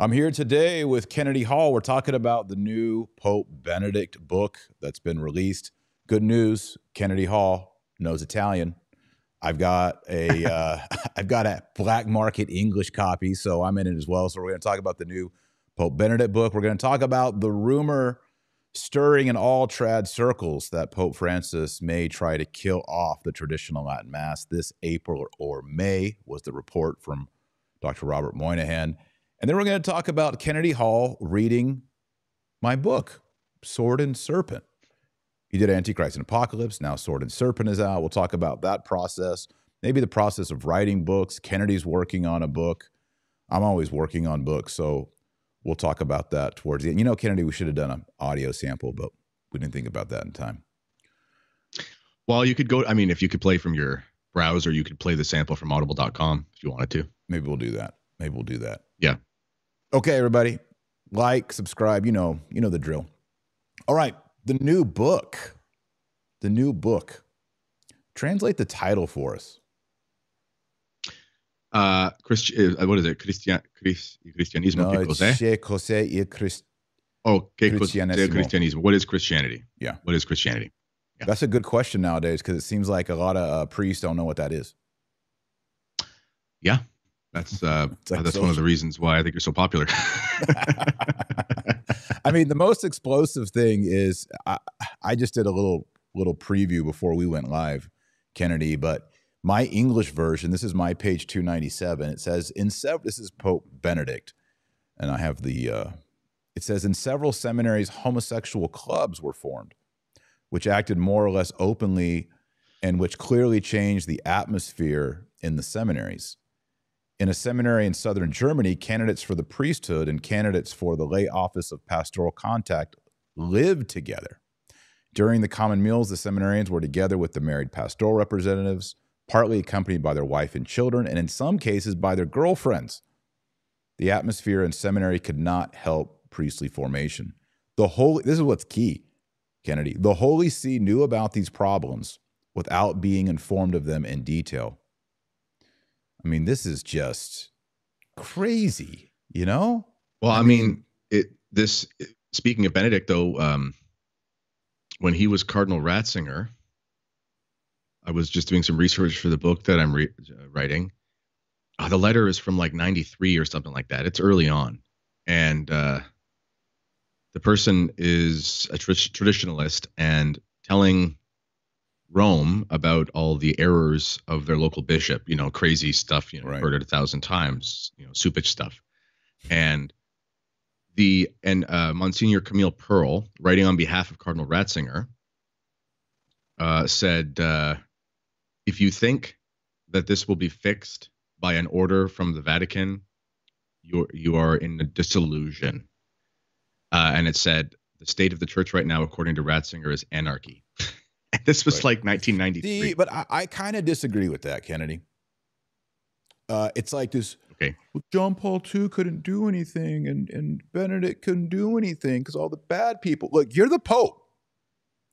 I'm here today with Kennedy Hall. We're talking about the new Pope Benedict book that's been released. Good news, Kennedy Hall knows Italian. I've got a uh, I've got a black market English copy, so I'm in it as well. So we're going to talk about the new Pope Benedict book. We're going to talk about the rumor stirring in all trad circles that Pope Francis may try to kill off the traditional Latin Mass this April or May, was the report from Dr. Robert Moynihan. And then we're going to talk about Kennedy Hall reading my book, Sword and Serpent. He did Antichrist and Apocalypse. Now Sword and Serpent is out. We'll talk about that process, maybe the process of writing books. Kennedy's working on a book. I'm always working on books. So we'll talk about that towards the end. You know, Kennedy, we should have done an audio sample, but we didn't think about that in time. Well, you could go. I mean, if you could play from your browser, you could play the sample from audible.com if you wanted to. Maybe we'll do that. Maybe we'll do that. Yeah. Okay, everybody. Like, subscribe, you know, you know the drill. All right, the new book. The new book. Translate the title for us. Uh, Christ, uh, what is it? Christian, Chris, Cristianismo. No, ¿Qué it's cosa? che cos'è il Christ- Oh, ¿qué cosa? Cristianesimo. Cristianismo. What is Christianity? Yeah. What is Christianity? Yeah. That's a good question nowadays because it seems like a lot of uh, priests don't know what that is. Yeah. That's uh, like that's one of the reasons why I think you're so popular. I mean, the most explosive thing is I, I just did a little little preview before we went live, Kennedy. But my English version, this is my page two ninety seven. It says in several. This is Pope Benedict, and I have the. Uh, it says in several seminaries, homosexual clubs were formed, which acted more or less openly, and which clearly changed the atmosphere in the seminaries. In a seminary in southern Germany, candidates for the priesthood and candidates for the lay office of pastoral contact lived together. During the common meals, the seminarians were together with the married pastoral representatives, partly accompanied by their wife and children, and in some cases by their girlfriends. The atmosphere in seminary could not help priestly formation. The holy this is what's key, Kennedy. The Holy See knew about these problems without being informed of them in detail. I mean, this is just crazy, you know? well, I I, mean, it. This speaking of Benedict, though, um, when he was Cardinal Ratzinger, I was just doing some research for the book that I'm re- uh, writing. Uh, the letter is from like '93 or something like that. It's early on, and uh, the person is a tr- traditionalist and telling Rome about all the errors of their local bishop. You know, crazy stuff. You know, Right. heard it a thousand times. You know, Cupich stuff, and the and uh, Monsignor Camille Perl, writing on behalf of Cardinal Ratzinger, uh, said, uh, "If you think that this will be fixed by an order from the Vatican, you you are in a disillusion." Uh, and it said, "The state of the church right now, according to Ratzinger, is anarchy." and this was Right. like 1993. See, but I, I kind of disagree with that, Kennedy. Uh, it's like this. Okay. Well, John Paul II couldn't do anything, and and Benedict couldn't do anything because all the bad people. Look, you're the Pope.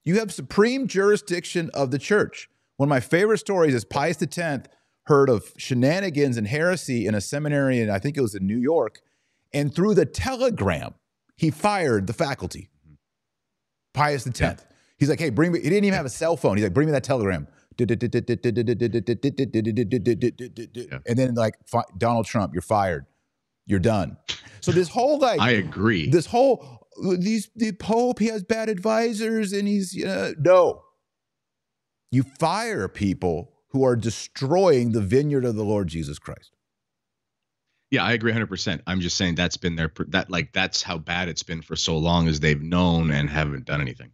You have supreme jurisdiction of the church. One of my favorite stories is Pius X heard of shenanigans and heresy in a seminary, and I think it was in New York, and through the telegram, he fired the faculty. Pius X. Yeah. He's like, hey, bring me. He didn't even have a cell phone. He's like, bring me that telegram. And then like Donald Trump, you're fired. You're done. So this whole like I agree. this whole these the Pope, he has bad advisors, and he's uh, no. You fire people who are destroying the vineyard of the Lord Jesus Christ. Yeah, I agree 100%. I'm just saying that's been their that like that's how bad it's been for so long as they've known and haven't done anything.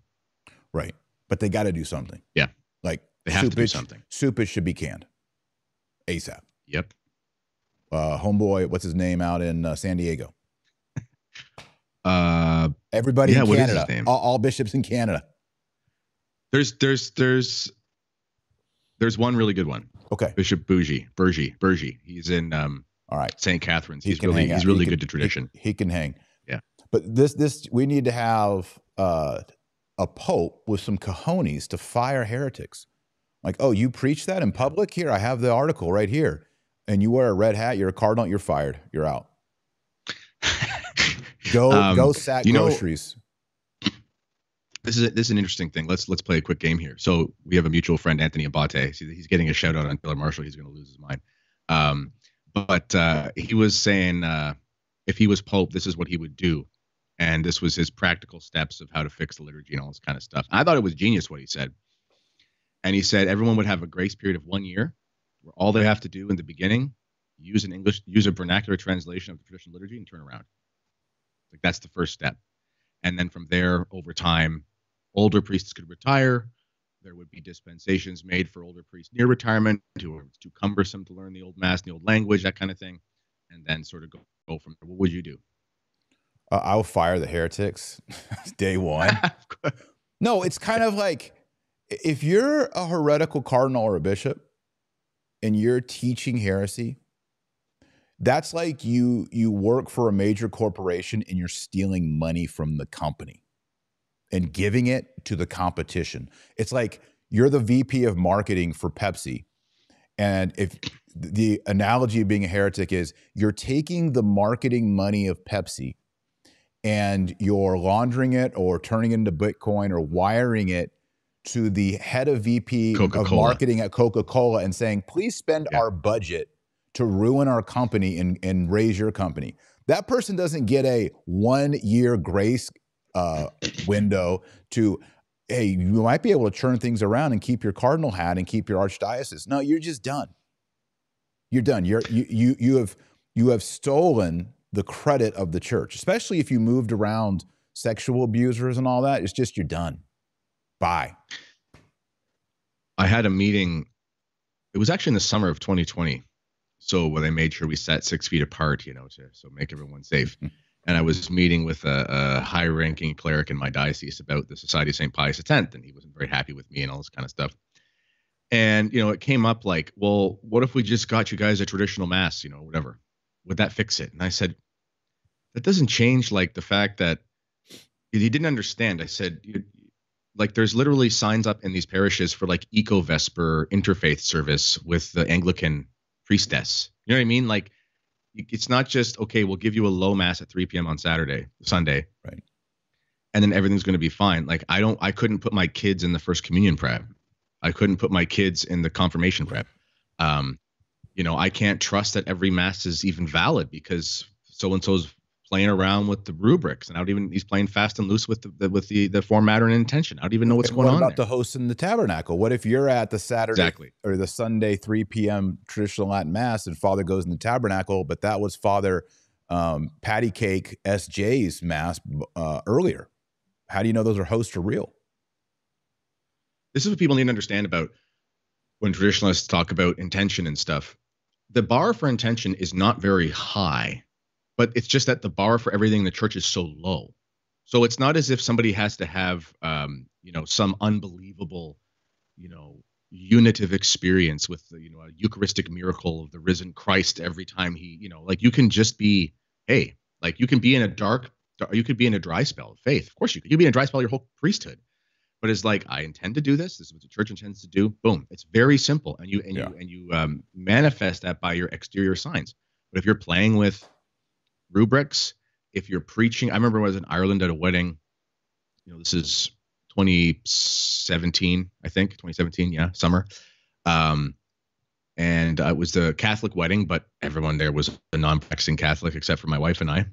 Right. But they got to do something. Yeah. Like They have to do something. Cupich should be canned ASAP. Yep. Uh, homeboy, what's his name out in uh, San Diego? Uh Everybody Yeah, in what is his Canada. name? All, all bishops in Canada. there's there's there's there's one really good one. Okay. Bishop Bougie, Bergie, Bergie. He's in um All right. St. Catharines. He He's really he's He really can- good to tradition. He, he can hang. Yeah. But this this we need to have uh, a pope with some cojones to fire heretics. Like, oh, you preach that in public? Here, I have the article right here. And you wear a red hat, you're a cardinal, you're fired. You're out. Go um, go sack you know, groceries. This is a, this is an interesting thing. Let's let's play a quick game here. So we have a mutual friend, Anthony Abate. He's getting a shout out on Taylor Marshall. He's going to lose his mind. Um, but uh, he was saying uh, if he was Pope, this is what he would do, and this was his practical steps of how to fix the liturgy and all this kind of stuff. I thought it was genius what he said. And he said everyone would have a grace period of one year, where all they have to do in the beginning use an English, use a vernacular translation of the traditional liturgy and turn around. Like that's the first step. And then from there, over time, older priests could retire. There would be dispensations made for older priests near retirement who are too cumbersome to learn the old mass and the old language, that kind of thing. And then sort of go, go from there. What would you do? Uh, I'll fire the heretics day one. no, it's kind of like if you're a heretical cardinal or a bishop and you're teaching heresy, that's like you you work for a major corporation and you're stealing money from the company and giving it to the competition. It's like you're the VP of marketing for Pepsi. And if the analogy of being a heretic is you're taking the marketing money of Pepsi and you're laundering it or turning it into Bitcoin or wiring it to the head of VP Coca-Cola. of marketing at Coca Cola and saying, please spend yeah. our budget to ruin our company and, and raise your company. That person doesn't get a one year grace uh, window to, hey, you might be able to turn things around and keep your cardinal hat and keep your archdiocese. No, you're just done. You're done. You're you you you have you have stolen the credit of the church, especially if you moved around sexual abusers and all that. It's just you're done. Bye. I had a meeting. It was actually in the summer of 2020 so when I made sure we sat six feet apart, you know, to so make everyone safe. Hmm. and I was meeting with a, a high-ranking cleric in my diocese about the Society of St. Pius X, and he wasn't very happy with me and all this kind of stuff. And you know, it came up like, well, what if we just got you guys a traditional mass, you know, whatever? Would that fix it? And I said, that doesn't change like the fact that he didn't understand. I said, like, there's literally signs up in these parishes for like eco vesper interfaith service with the Anglican priestess. You know what I mean? Like it's not just okay, we'll give you a low mass at 3 p.m. on Saturday, Sunday. Right. And then everything's going to be fine. Like I don't I couldn't put my kids in the first communion prep. I couldn't put my kids in the confirmation prep. Um, you know, I can't trust that every mass is even valid because so and so's playing around with the rubrics, and I don't even he's playing fast and loose with the, the with the the form, matter, and intention. I don't even know what's going what on. What about there. the host in the tabernacle? What if you're at the Saturday exactly. or the Sunday 3 p.m. traditional Latin mass, and Father goes in the tabernacle, but that was Father um, Patty Cake SJ's mass uh, earlier? How do you know those are hosts are real? This is what people need to understand about when traditionalists talk about intention and stuff. The bar for intention is not very high but it's just that the bar for everything in the church is so low. So it's not as if somebody has to have, um, you know, some unbelievable, you know, unitive experience with you know, a Eucharistic miracle of the risen Christ every time he, you know, like you can just be, hey, like you can be in a dark, you could be in a dry spell of faith. Of course you could. You be in a dry spell your whole priesthood. But it's like I intend to do this. This is what the church intends to do. Boom. It's very simple, and you and yeah. you and you um, manifest that by your exterior signs. But if you're playing with rubrics. If you're preaching, I remember when I was in Ireland at a wedding. You know, this is 2017, I think, 2017, yeah, summer. Um, and uh, it was the Catholic wedding, but everyone there was a non-practicing Catholic except for my wife and I.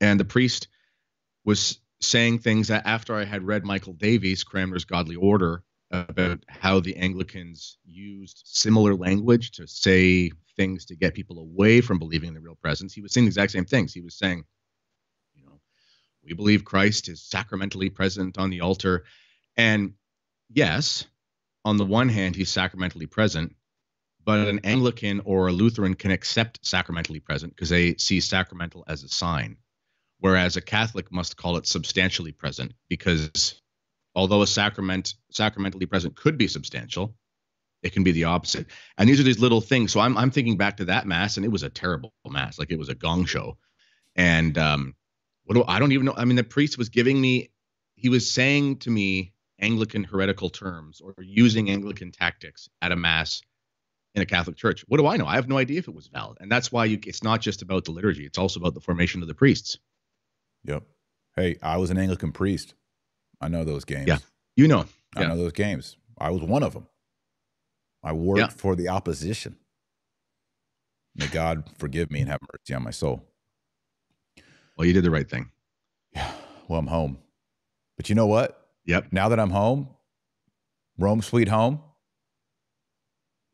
And the priest was saying things that after I had read Michael Davies, Cranmer's Godly Order, about how the Anglicans used similar language to say things to get people away from believing in the real presence. He was saying the exact same things. He was saying, you know, we believe Christ is sacramentally present on the altar. And yes, on the one hand, he's sacramentally present, but an Anglican or a Lutheran can accept sacramentally present because they see sacramental as a sign. Whereas a Catholic must call it substantially present because although a sacrament sacramentally present could be substantial, it can be the opposite. And these are these little things. So I'm I'm thinking back to that mass, and it was a terrible mass. Like it was a gong show. And um, what do I don't even know. I mean, the priest was giving me, he was saying to me Anglican heretical terms or using Anglican tactics at a mass in a Catholic church. What do I know? I have no idea if it was valid. And that's why you, it's not just about the liturgy; it's also about the formation of the priests. Yep. Hey, I was an Anglican priest. I know those games. Yeah. You know. I Yeah. know those games. I was one of them. I worked Yeah. for the opposition. May God forgive me and have mercy on my soul. Well, you did the right thing. Yeah. Well, I'm home. But you know what? Yep. Now that I'm home, Rome sweet home,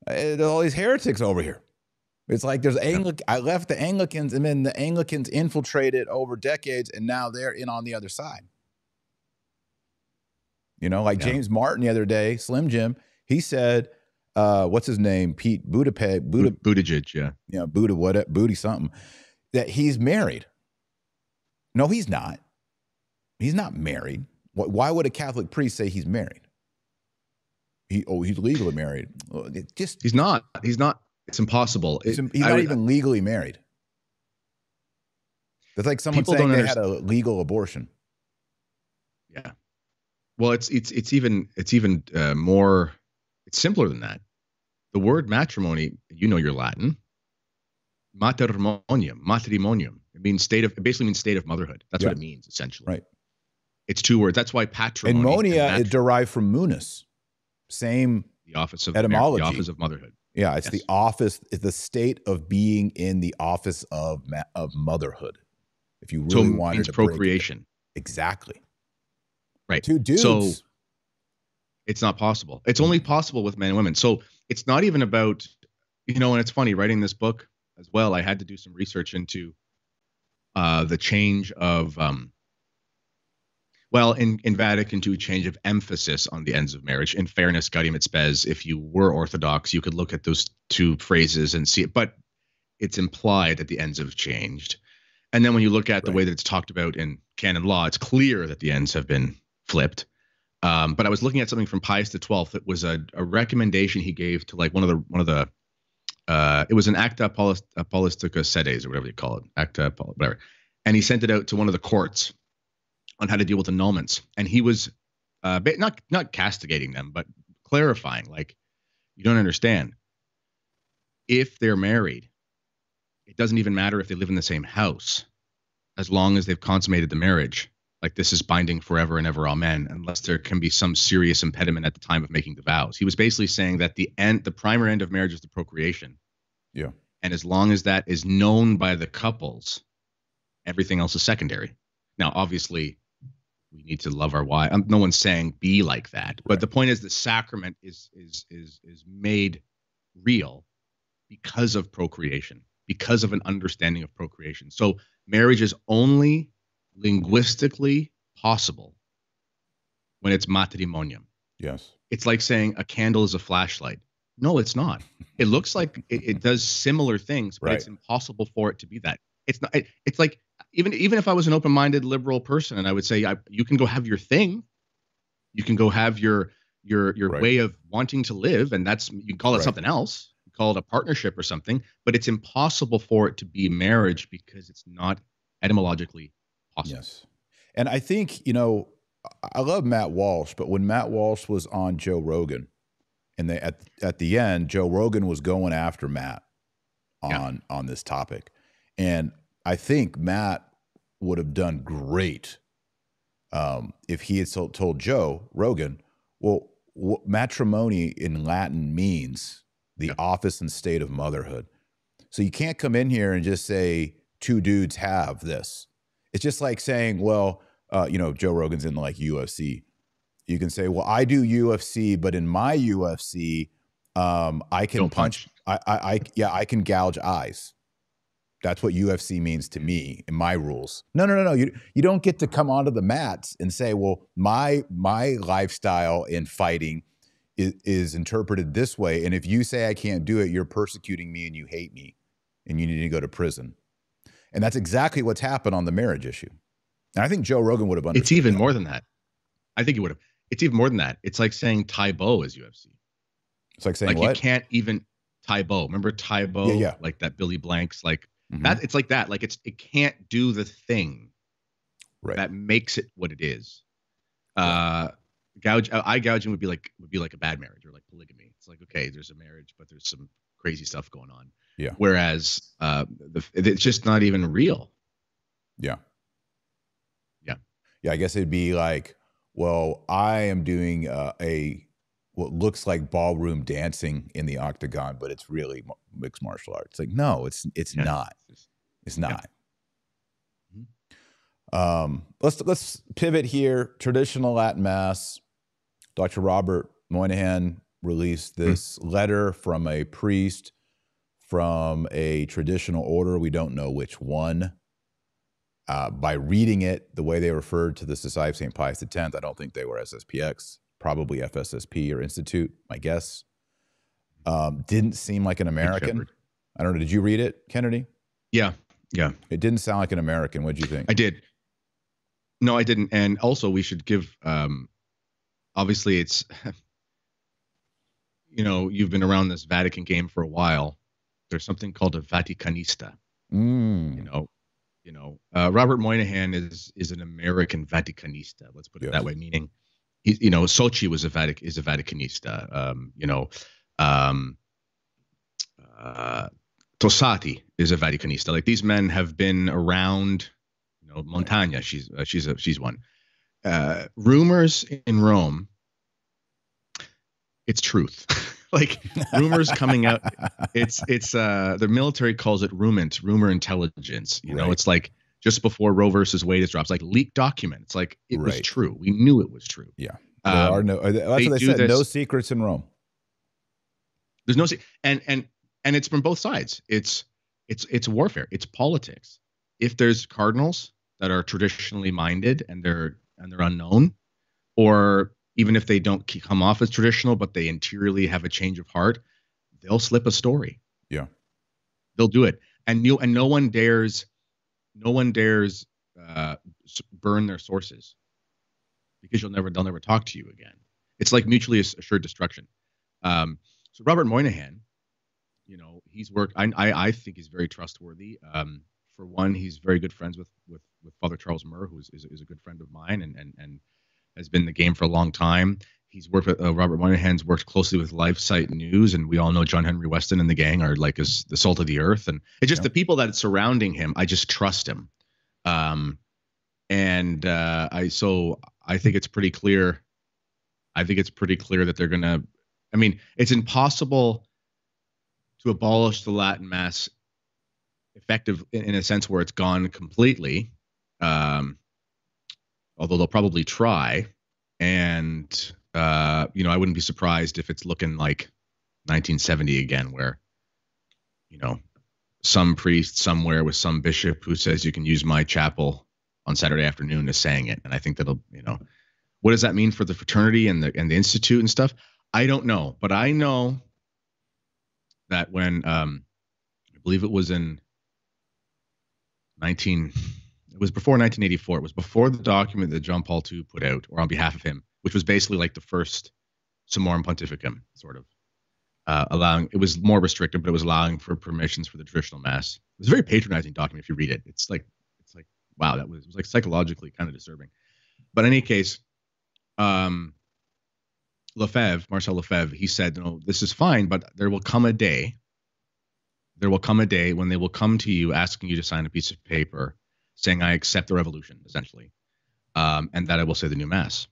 eh, there's all these heretics over here. It's like there's Anglic. I left the Anglicans, and then the Anglicans infiltrated over decades, and now they're in on the other side. You know, like Yeah. James Martin the other day, Slim Jim, he said, uh, "What's his name? Pete Budapest, Buda, Bu- Buttigieg. Yeah. you know, Buddha, what, Booty something, that he's married. No, he's not. He's not married. Why would a Catholic priest say he's married? He, oh, he's legally married. It just He's not. He's not. It's impossible. he's, It- he's not would- even legally married. It's like someone saying they had a legal abortion. Yeah. Well, it's it's it's even it's even uh, more. It's simpler than that. The word matrimony. You know your Latin. Matrimonium. Matrimonium. It means state of. It basically means state of motherhood. That's Yeah. what it means essentially. Right. It's two words. That's why patrimony. And monia and is derived from munus. Same. the office of etymology. The office of motherhood. Yeah, it's Yes. the office, it's the state of being in the office of ma- of motherhood. If you So really it wanted to procreation. Exactly. Right. Two dudes. So- It's not possible. It's only possible with men and women. So it's not even about, you know, and it's funny writing this book as well. I had to do some research into uh, the change of, um, well, in, in Vatican II, change of emphasis on the ends of marriage. In fairness, Gaudium et Spes, if you were Orthodox, you could look at those two phrases and see it, but it's implied that the ends have changed. And then when you look at the way that it's talked about in canon law, it's clear that the ends have been flipped. Um, but I was looking at something from Pius the Twelfth. It was a, a recommendation he gave to like one of the one of the. Uh, it was an acta Apollis- apollistica sedes or whatever you call it, acta Apol- whatever, and he sent it out to one of the courts on how to deal with annulments. And he was uh, not not castigating them, but clarifying, like you don't understand. If they're married, it doesn't even matter if they live in the same house, as long as they've consummated the marriage like this is binding forever and ever amen unless there can be some serious impediment at the time of making the vows he was basically saying that the end the primary end of marriage is the procreation Yeah. and as long as that is known by the couples everything else is secondary now obviously we need to love our wife um, no one's saying be like that but Right. the point is the sacrament is is is is made real because of procreation because of an understanding of procreation so marriage is only linguistically possible when it's matrimonium. yes. It's like saying a candle is a flashlight. No, it's not. It looks like it, it does similar things, but it's impossible for it to be that. It's not. It, it's like even even if I was an open-minded liberal person and I would say I, you can go have your thing, you can go have your your your Right. way of wanting to live, and that's you can call it Right. something else. You call it a partnership or something, but it's impossible for it to be marriage because it's not etymologically possible. Yes. And I think, you know, I- love Matt Walsh, but when Matt Walsh was on Joe Rogan and they at at the end, Joe Rogan was going after Matt on Yeah. on this topic. And I think Matt would have done great um, if he had told, told Joe Rogan, well, what matrimony in Latin means the Yeah. office and state of motherhood. So you can't come in here and just say two dudes have this. It's just like saying, well, uh, you know, Joe Rogan's in like UFC. You can say, well, I do UFC, but in my UFC, um, I can Don't punch. I, I, I, yeah, I can gouge eyes. That's what UFC means to me in my rules. No, no, no, no. You you don't get to come onto the mats and say, well, my my lifestyle in fighting is, is interpreted this way, and if you say I can't do it, you're persecuting me and you hate me, and you need to go to prison. And that's exactly what's happened on the marriage issue. And I think Joe Rogan would have understood. It's even that. more than that. I think he would have. It's even more than that. It's like saying Tae Bo is UFC. It's like saying like what? you can't even Tae Bo. Remember Tae Bo? Yeah, yeah. Like that Billy Blanks. Like Mhm. that. It's like that. Like it's it can't do the thing right. that makes it what it is. Uh, gouge. uh, Eye gouging would be like would be like a bad marriage or like polygamy. It's like okay, there's a marriage, but there's some crazy stuff going on. Yeah. Whereas uh, the it's just not even real. Yeah. Yeah. yeah, I guess it'd be like, well, I am doing uh, a what looks like ballroom dancing in the octagon, but it's really mixed martial arts. Like, no, it's it's yeah. not. It's not. Yeah. Um, let's let's pivot here. Traditional Latin Mass. Dr. Robert Moynihan released hmm. this mm. letter from a priest from a traditional order. We don't know which one. Uh, by reading it, the way they referred to the Society of St. Pius X, I don't think they were SSPX, probably FSSP or Institute, my guess. Um, didn't seem like an American. I don't know. Did you read it, Kennedy? Yeah. Yeah. It didn't sound like an American. What'd you think? I did. No, I didn't. And also, we should give, um, obviously, it's, you know, you've been around this Vatican game for a while. There's something called a Vaticanista. Mm. You know, you know, uh, Robert Moynihan is is an American Vaticanista. Let's put it yes. that way. Meaning, he, you know, Socci was a Vatic is a Vaticanista. Um, you know, um, uh, Tosatti is a Vaticanista. Like these men have been around. You know, Montagna. She's uh, she's a she's one. Uh, rumors in Rome. It's truth. like rumors coming out. It's it's uh the military calls it RUMINT, rumor intelligence. You right. know, it's like just before Roe versus Wade is dropped, it's like leaked document. It's like it right. was true. We knew it was true. Yeah, there um, are no. That's they what they said. This, no secrets in Rome. There's no and and and it's from both sides. It's it's it's warfare. It's politics. If there's cardinals that are traditionally minded and they're and they're unknown, or even if they don't come off as traditional, but they interiorly have a change of heart, they'll slip a story. Yeah, they'll do it, and you and no one dares, no one dares uh, burn their sources because you'll never they'll never talk to you again. It's like mutually assured destruction. Um, so Robert Moynihan, you know, he's worked. I I, I think he's very trustworthy. Um, for one, he's very good friends with with with Father Charles Murr, who is, is, is a good friend of mine, and and and has been in the game for a long time. He's worked with uh, Robert Moynihan's worked closely with LifeSite News, and we all know John Henry Weston and the gang are like as the salt of the earth. And it's just the people that surrounding him. I just trust him. Um, and uh, I so I think it's pretty clear. I think it's pretty clear that they're gonna. I mean, it's impossible to abolish the Latin Mass effective in, in a sense where it's gone completely. Um, although they'll probably try. And uh, you know, I wouldn't be surprised if it's looking like 1970 again, where you know some priest somewhere with some bishop who says you can use my chapel on Saturday afternoon is saying it, and I think that'll you know what does that mean for the fraternity and the and the institute and stuff? I don't know, but I know that when um, I believe it was in 19 it was before 1984. It was before the document that John Paul II put out, or on behalf of him, which was basically like the first Summorum Pontificum, sort of uh, allowing. It was more restrictive, but it was allowing for permissions for the traditional mass. It was a very patronizing document if you read it. It's like it's like wow, that was it was like psychologically kind of disturbing. But in any case, um, Lefebvre, Marcel Lefebvre, he said, "No, this is fine, but there will come a day." There will come a day when they will come to you asking you to sign a piece of paper saying I accept the revolution, essentially, um, and that I will say the new mass.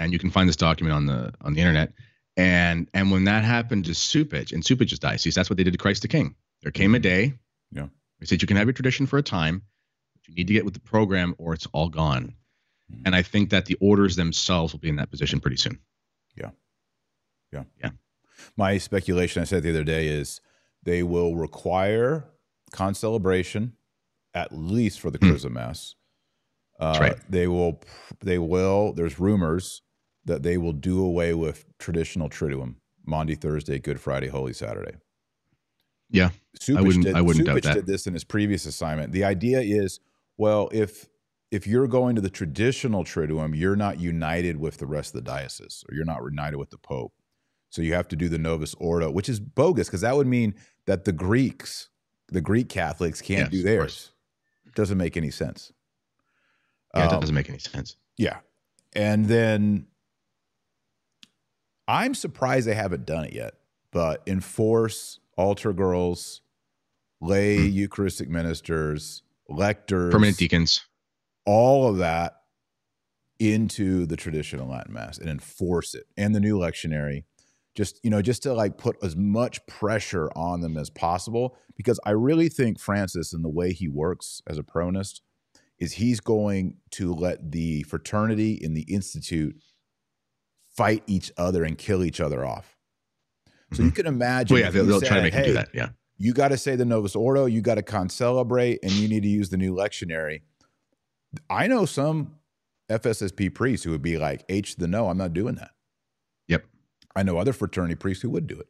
And you can find this document on the on the internet. And and when that happened to Cupich and Cupich's diocese, that's what they did to Christ the King. There came a mm-hmm. day. Yeah. They said you can have your tradition for a time, but you need to get with the program or it's all gone. Mm-hmm. And I think that the orders themselves will be in that position pretty soon. Yeah. Yeah. Yeah. My speculation I said the other day is they will require concelebration at least for the mm. Chrism Mass. Uh, right. They will. They will. There's rumors that they will do away with traditional Triduum: Maundy, Thursday, Good Friday, Holy Saturday. Yeah, Cupich I wouldn't. Did, I wouldn't doubt that. did this in his previous assignment. The idea is, well, if if you're going to the traditional Triduum, you're not united with the rest of the diocese, or you're not united with the Pope. So you have to do the Novus Ordo, which is bogus because that would mean that the Greeks, the Greek Catholics, can't yes, do theirs doesn't make any sense. Yeah, um, it doesn't make any sense. Yeah. And then I'm surprised they haven't done it yet, but enforce altar girls, lay mm. Eucharistic ministers, lectors, permanent deacons, all of that into the traditional Latin Mass and enforce it and the new lectionary. Just, you know, just to like put as much pressure on them as possible. Because I really think Francis and the way he works as a Peronist is he's going to let the fraternity in the institute fight each other and kill each other off. So mm-hmm. you can imagine. Well, yeah, they'll, they'll said, try to make hey, do that. Yeah. You got to say the Novus Ordo, you got to concelebrate, and you need to use the new lectionary. I know some FSSP priests who would be like, H the no, I'm not doing that. Yep. I know other fraternity priests who would do it.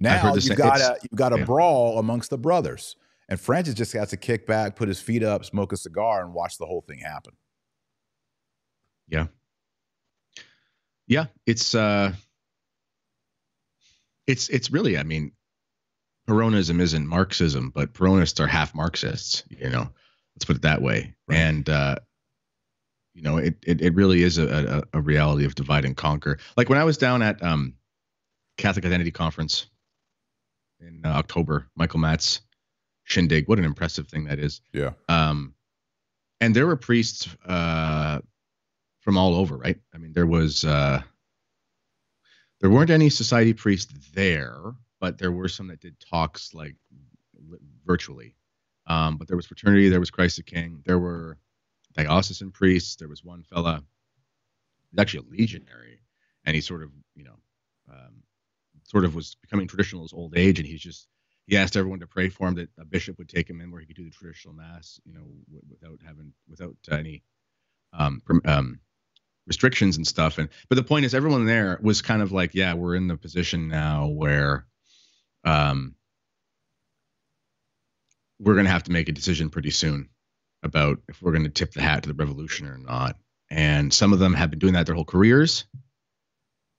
Now you've got a you've got a yeah. brawl amongst the brothers. And Francis just has to kick back, put his feet up, smoke a cigar, and watch the whole thing happen. Yeah. Yeah. It's uh it's it's really, I mean, Peronism isn't Marxism, but Peronists are half Marxists, you know. Let's put it that way. Right. And uh you know, it, it, it really is a, a, a, reality of divide and conquer. Like when I was down at um, Catholic Identity Conference in uh, October, Michael Matt's shindig. What an impressive thing that is. Yeah. Um, and there were priests uh, from all over, right? I mean, there was uh, there weren't any society priests there, but there were some that did talks like virtually. Um, but there was fraternity, there was Christ the King, there were diocesan priests. There was one fella, he's actually a legionary, and he sort of, you know, um, sort of was becoming traditional as old age, and he's just he asked everyone to pray for him that a bishop would take him in where he could do the traditional mass, you know, w- without having without any um, um, restrictions and stuff. And but the point is, everyone there was kind of like, yeah, we're in the position now where um, we're going to have to make a decision pretty soon about if we're going to tip the hat to the revolution or not. And some of them have been doing that their whole careers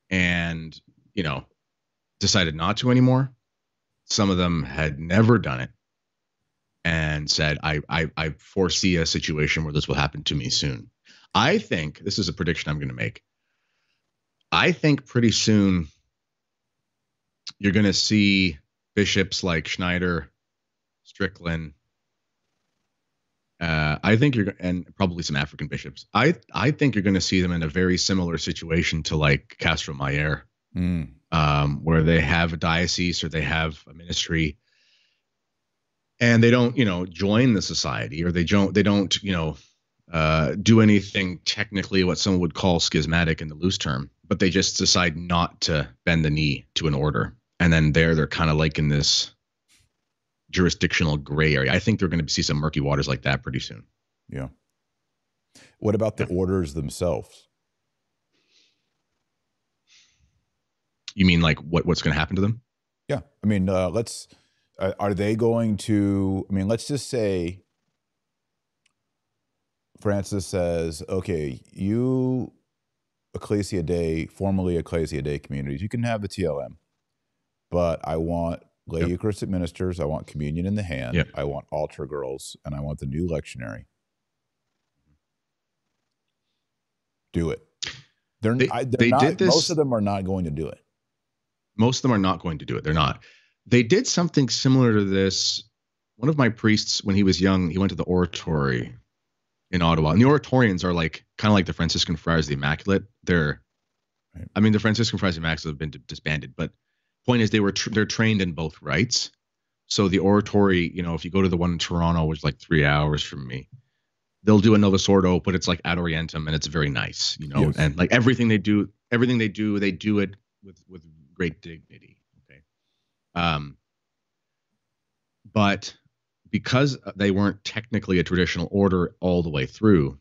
and, you know, decided not to anymore. Some of them had never done it and said, I, I, I foresee a situation where this will happen to me soon. I think this is a prediction I'm going to make. I think pretty soon you're going to see bishops like Schneider, Strickland, uh, I think you're and probably some African bishops. I I think you're going to see them in a very similar situation to like Castro Mayer, mm. um, where they have a diocese or they have a ministry, and they don't you know join the society or they don't they don't you know uh, do anything technically what someone would call schismatic in the loose term, but they just decide not to bend the knee to an order, and then there they're kind of like in this jurisdictional gray area. I think they're going to see some murky waters like that pretty soon. Yeah. What about the orders themselves? You mean like what what's going to happen to them? Yeah. I mean, uh, let's uh, are they going to I mean, let's just say Francis says, "Okay, you Ecclesia Dei, formerly Ecclesia Dei communities, you can have the TLM, but I want lay yep. Eucharistic ministers. I want communion in the hand. Yep. I want altar girls, and I want the new lectionary. Do it. They're, they, I, they're they not, did this. Most of them are not going to do it. Most of them are not going to do it. They're not. They did something similar to this. One of my priests, when he was young, he went to the oratory in Ottawa. And the Oratorians are like kind of like the Franciscan Friars, the Immaculate. They're, right. I mean, the Franciscan Friars, the Immaculate have been disbanded, but point is they were they're trained in both rites. So the oratory, you know, if you go to the one in Toronto, which is like three hours from me, they'll do a Novus Ordo, but it's like ad orientem and it's very nice, you know, yes. and like everything they do, everything they do, they do it with with great dignity. Okay. Um, but because they weren't technically a traditional order all the way through,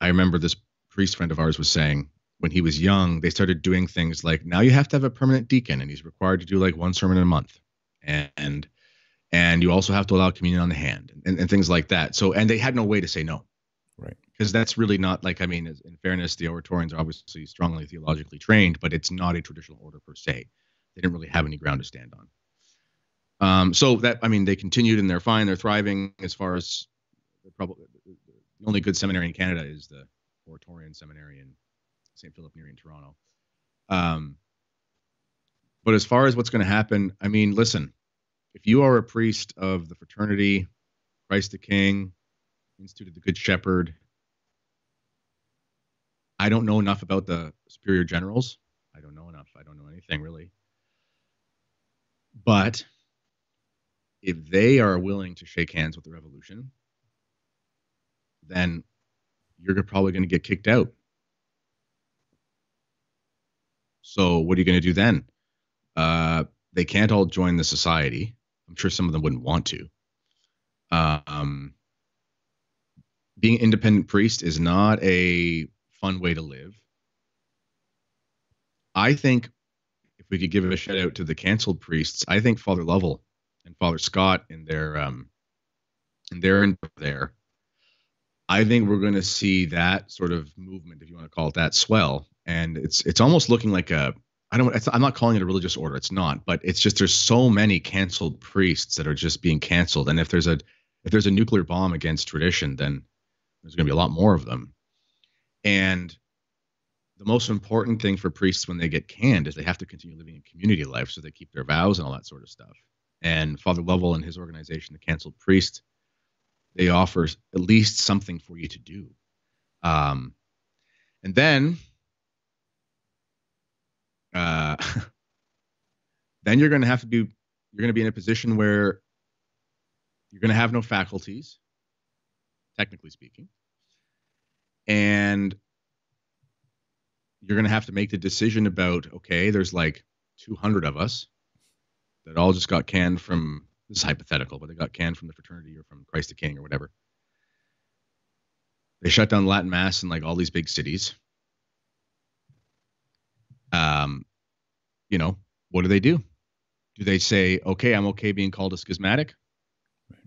I remember this priest friend of ours was saying when he was young, they started doing things like now you have to have a permanent deacon and he's required to do like one sermon a month. And and you also have to allow communion on the hand and, and things like that. So and they had no way to say no. Right. Because that's really not like I mean, in fairness, the Oratorians are obviously strongly theologically trained, but it's not a traditional order per se. They didn't really have any ground to stand on. Um, so that I mean, they continued and they're fine. They're thriving as far as probably the only good seminary in Canada is the Oratorian Seminary in St. Philip Neri in Toronto. Um, but as far as what's going to happen, I mean, listen, if you are a priest of the fraternity, Christ the King, Institute of the Good Shepherd, I don't know enough about the superior generals. I don't know enough. I don't know anything really. But if they are willing to shake hands with the revolution, then you're probably going to get kicked out. So what are you going to do then? Uh, they can't all join the society. I'm sure some of them wouldn't want to. Um, being independent priest is not a fun way to live. I think if we could give a shout out to the canceled priests, I think Father Lovell and Father Scott in their um in their in there, I think we're going to see that sort of movement, if you want to call it that, swell, and it's it's almost looking like a I don't I'm not calling it a religious order, it's not, but it's just there's so many canceled priests that are just being canceled, and if there's a if there's a nuclear bomb against tradition, then there's going to be a lot more of them, and the most important thing for priests when they get canned is they have to continue living in community life so they keep their vows and all that sort of stuff and Father Lovell and his organization, the Canceled Priest, they offer at least something for you to do. Um, and then, uh, then you're going to have to be you're going to be in a position where you're going to have no faculties, technically speaking, and you're going to have to make the decision about okay, there's like 200 of us that all just got canned from this is hypothetical, but they got canned from the fraternity or from Christ the King or whatever. They shut down Latin Mass in like all these big cities. Um, you know, what do they do? Do they say, okay, I'm okay being called a schismatic? Right.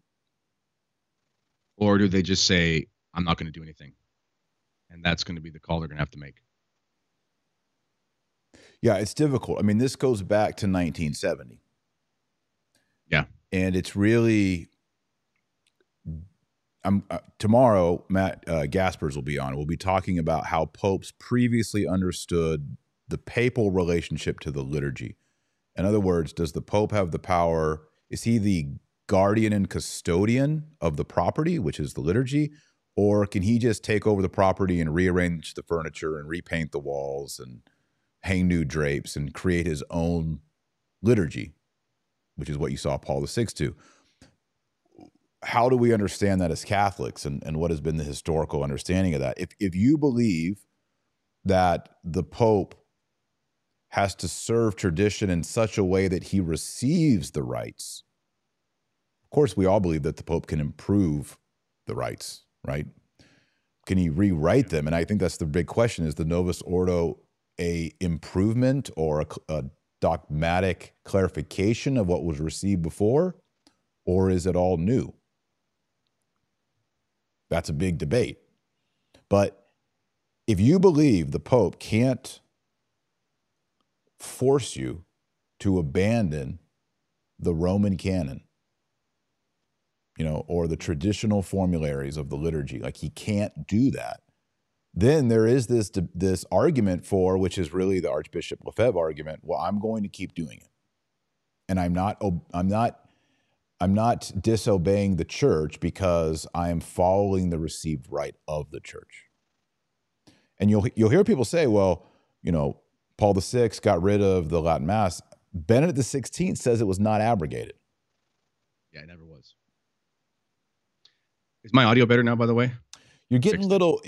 Or do they just say, I'm not going to do anything? And that's going to be the call they're going to have to make. Yeah, it's difficult. I mean, this goes back to 1970. Yeah. And it's really I'm uh, tomorrow Matt uh, Gaspers will be on. We'll be talking about how popes previously understood the papal relationship to the liturgy. In other words, does the pope have the power? Is he the guardian and custodian of the property, which is the liturgy, or can he just take over the property and rearrange the furniture and repaint the walls and hang new drapes and create his own liturgy? Which is what you saw Paul VI do. How do we understand that as Catholics and, and what has been the historical understanding of that? If, if you believe that the Pope has to serve tradition in such a way that he receives the rights, of course, we all believe that the Pope can improve the rights, right? Can he rewrite them? And I think that's the big question: is the Novus Ordo a improvement or a, a dogmatic clarification of what was received before, or is it all new? That's a big debate. But if you believe the Pope can't force you to abandon the Roman canon, you know, or the traditional formularies of the liturgy, like he can't do that, then there is this this argument for which is really the Archbishop Lefebvre argument. Well, I'm going to keep doing it, and I'm not I'm not I'm not disobeying the church because I am following the received rite of the church. And you'll you'll hear people say, well, you know, Paul VI got rid of the Latin Mass. Benedict XVI says it was not abrogated. Yeah, it never was. Is my audio better now, by the way? You're getting little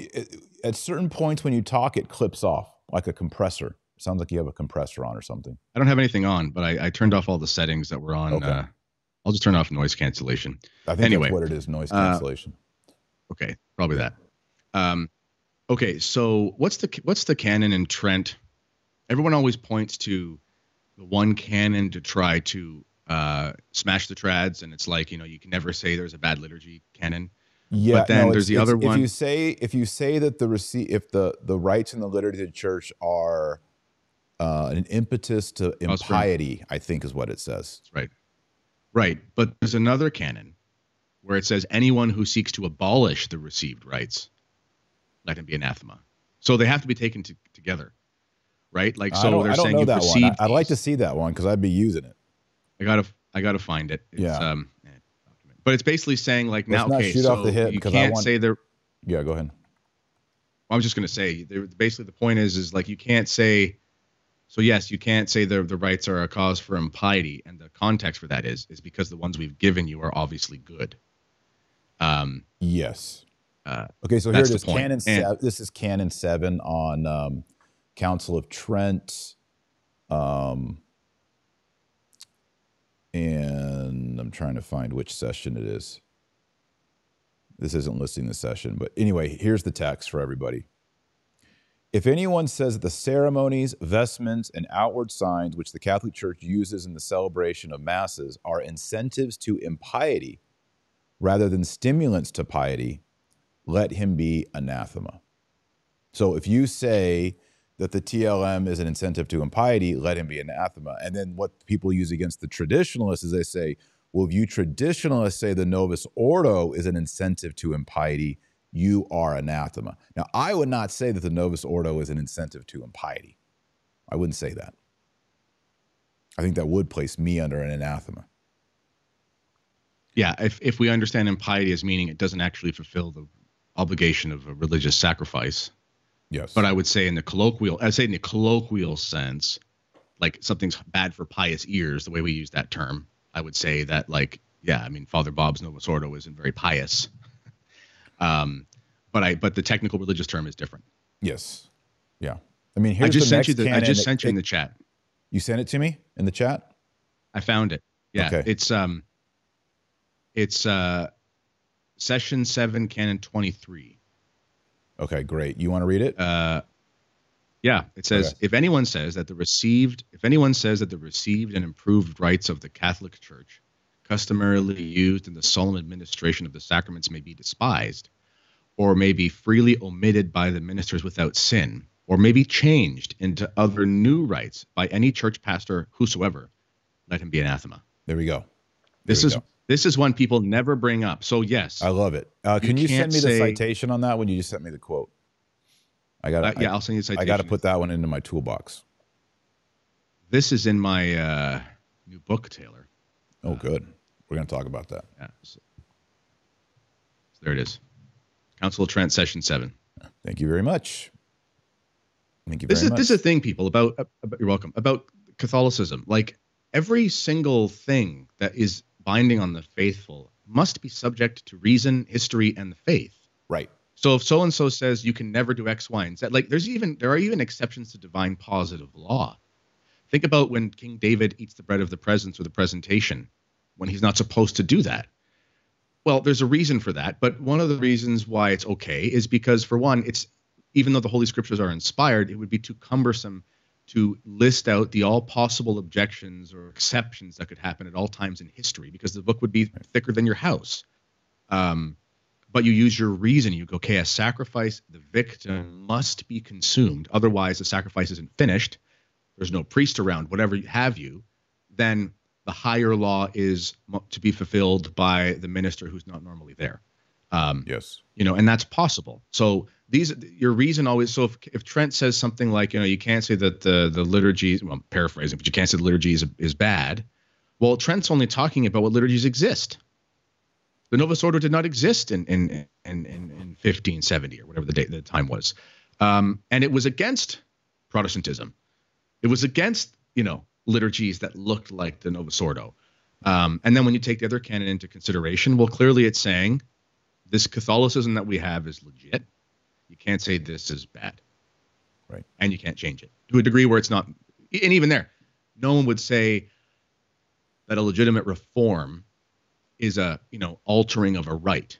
at certain points when you talk, it clips off like a compressor. Sounds like you have a compressor on or something. I don't have anything on, but I, I turned off all the settings that were on. Okay. Uh, I'll just turn off noise cancellation. I think anyway, that's what it is, noise uh, cancellation. Uh, okay, probably that. Um, okay, so what's the what's the canon in Trent? Everyone always points to the one canon to try to uh, smash the trads, and it's like you know you can never say there's a bad liturgy canon. Yeah, but then no, there's the other one. If you say if you say that the receipt, if the the rites in the liturgy of the church are uh, an impetus to impiety, I think is what it says. right, right. But there's another canon where it says anyone who seeks to abolish the received rites, let him be anathema. So they have to be taken to, together, right? Like so, they're saying you one. I'd like to see that one because I'd be using it. I gotta I gotta find it. It's, yeah. Um, but it's basically saying like Let's now, okay, shoot so off the hip you can't want, say they're. Yeah, go ahead. I was just going to say, basically, the point is, is like you can't say. So yes, you can't say the the rites are a cause for impiety, and the context for that is is because the ones we've given you are obviously good. Um. Yes. Uh, okay, so here it is. Canon. And, this is Canon Seven on um, Council of Trent. Um, and I'm trying to find which session it is. This isn't listing the session, but anyway, here's the text for everybody. If anyone says that the ceremonies, vestments, and outward signs which the Catholic Church uses in the celebration of masses are incentives to impiety rather than stimulants to piety, let him be anathema. So if you say that the TLM is an incentive to impiety, let him be anathema. And then what people use against the traditionalists is they say, well, if you traditionalists say the Novus Ordo is an incentive to impiety, you are anathema. Now, I would not say that the Novus Ordo is an incentive to impiety. I wouldn't say that. I think that would place me under an anathema. Yeah, if, if we understand impiety as meaning it doesn't actually fulfill the obligation of a religious sacrifice, Yes. But I would say in the colloquial, I say in the colloquial sense, like something's bad for pious ears, the way we use that term. I would say that, like, yeah, I mean, Father Bob's Novus Ordo isn't very pious. um, but I, but the technical religious term is different. Yes. Yeah. I mean, I just sent you the. I just sent you in the chat. You sent it to me in the chat. I found it. Yeah. Okay. It's um. It's uh, session seven, canon twenty three. Okay, great. You want to read it? Uh, yeah, it says okay. if anyone says that the received, if anyone says that the received and improved rites of the Catholic Church, customarily used in the solemn administration of the sacraments, may be despised, or may be freely omitted by the ministers without sin, or may be changed into other new rites by any church pastor whosoever, let him be anathema. There we go. There this we is go. This is one people never bring up. So yes, I love it. Uh, can you, you send me the say, citation on that when you just sent me the quote? I got. Uh, yeah, I, will send you citation. I got to put that one into my toolbox. This is in my uh, new book, Taylor. Oh, good. We're going to talk about that. Yeah. So, so there it is. Council of Trent, Session Seven. Thank you very much. Thank you this is, much. This is a thing, people. About, about you're welcome. About Catholicism, like every single thing that is binding on the faithful must be subject to reason, history, and the faith. Right. So if so and so says you can never do X, Y, and Z, like there's even there are even exceptions to divine positive law. Think about when King David eats the bread of the presence or the presentation when he's not supposed to do that. Well, there's a reason for that, but one of the reasons why it's okay is because for one, it's even though the holy scriptures are inspired, it would be too cumbersome to list out the all possible objections or exceptions that could happen at all times in history because the book would be thicker than your house. Um, but you use your reason. You go, okay, a sacrifice, the victim must be consumed. Otherwise, the sacrifice isn't finished. There's no priest around, whatever have you. Then the higher law is to be fulfilled by the minister who's not normally there. Um, yes. You know, and that's possible. So these your reason always so if, if Trent says something like you know you can't say that the the liturgy well I'm paraphrasing but you can't say the liturgy is, is bad well Trent's only talking about what liturgies exist the Novus Ordo did not exist in in in, in, in 1570 or whatever the date the time was um, and it was against Protestantism it was against you know liturgies that looked like the Novus Ordo um, and then when you take the other canon into consideration well clearly it's saying this Catholicism that we have is legit you can't say this is bad. Right. And you can't change it to a degree where it's not. And even there, no one would say that a legitimate reform is a you know altering of a rite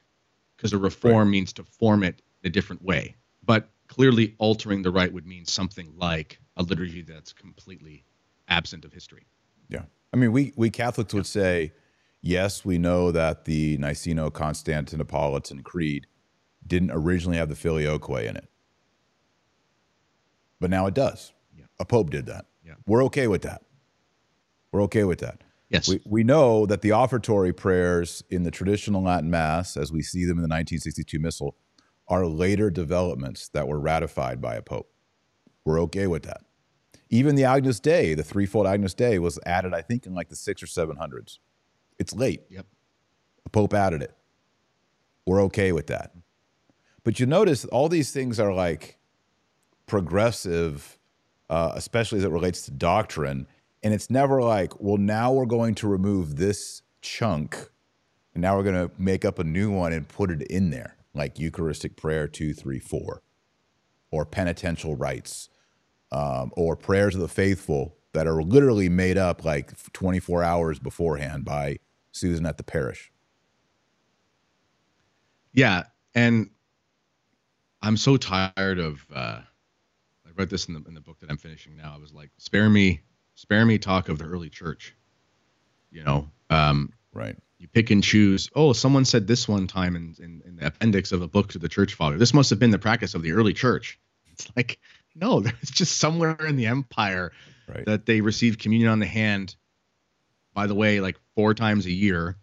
because a reform right. means to form it in a different way but clearly altering the rite would mean something like a liturgy that's completely absent of history yeah i mean we we catholics would say yes we know that the niceno-constantinopolitan creed didn't originally have the filioque in it. But now it does. Yeah. A pope did that. Yeah. We're okay with that. We're okay with that. Yes. We, we know that the offertory prayers in the traditional Latin Mass, as we see them in the 1962 Missal, are later developments that were ratified by a pope. We're okay with that. Even the Agnus Dei, the threefold Agnus Dei, was added, I think, in like the six or seven hundreds. It's late. Yep. A pope added it. We're okay with that. But you notice all these things are like progressive, uh, especially as it relates to doctrine. And it's never like, well, now we're going to remove this chunk and now we're going to make up a new one and put it in there, like Eucharistic prayer two, three, four, or penitential rites, um, or prayers of the faithful that are literally made up like 24 hours beforehand by Susan at the parish. Yeah. And I'm so tired of, uh, I read this in the, in the book that I'm finishing now. I was like, spare me, spare me talk of the early church, you know? Um, right. You pick and choose. Oh, someone said this one time in, in, in the appendix of a book to the church father. This must have been the practice of the early church. It's like, no, there's just somewhere in the empire right. that they received communion on the hand, by the way, like four times a year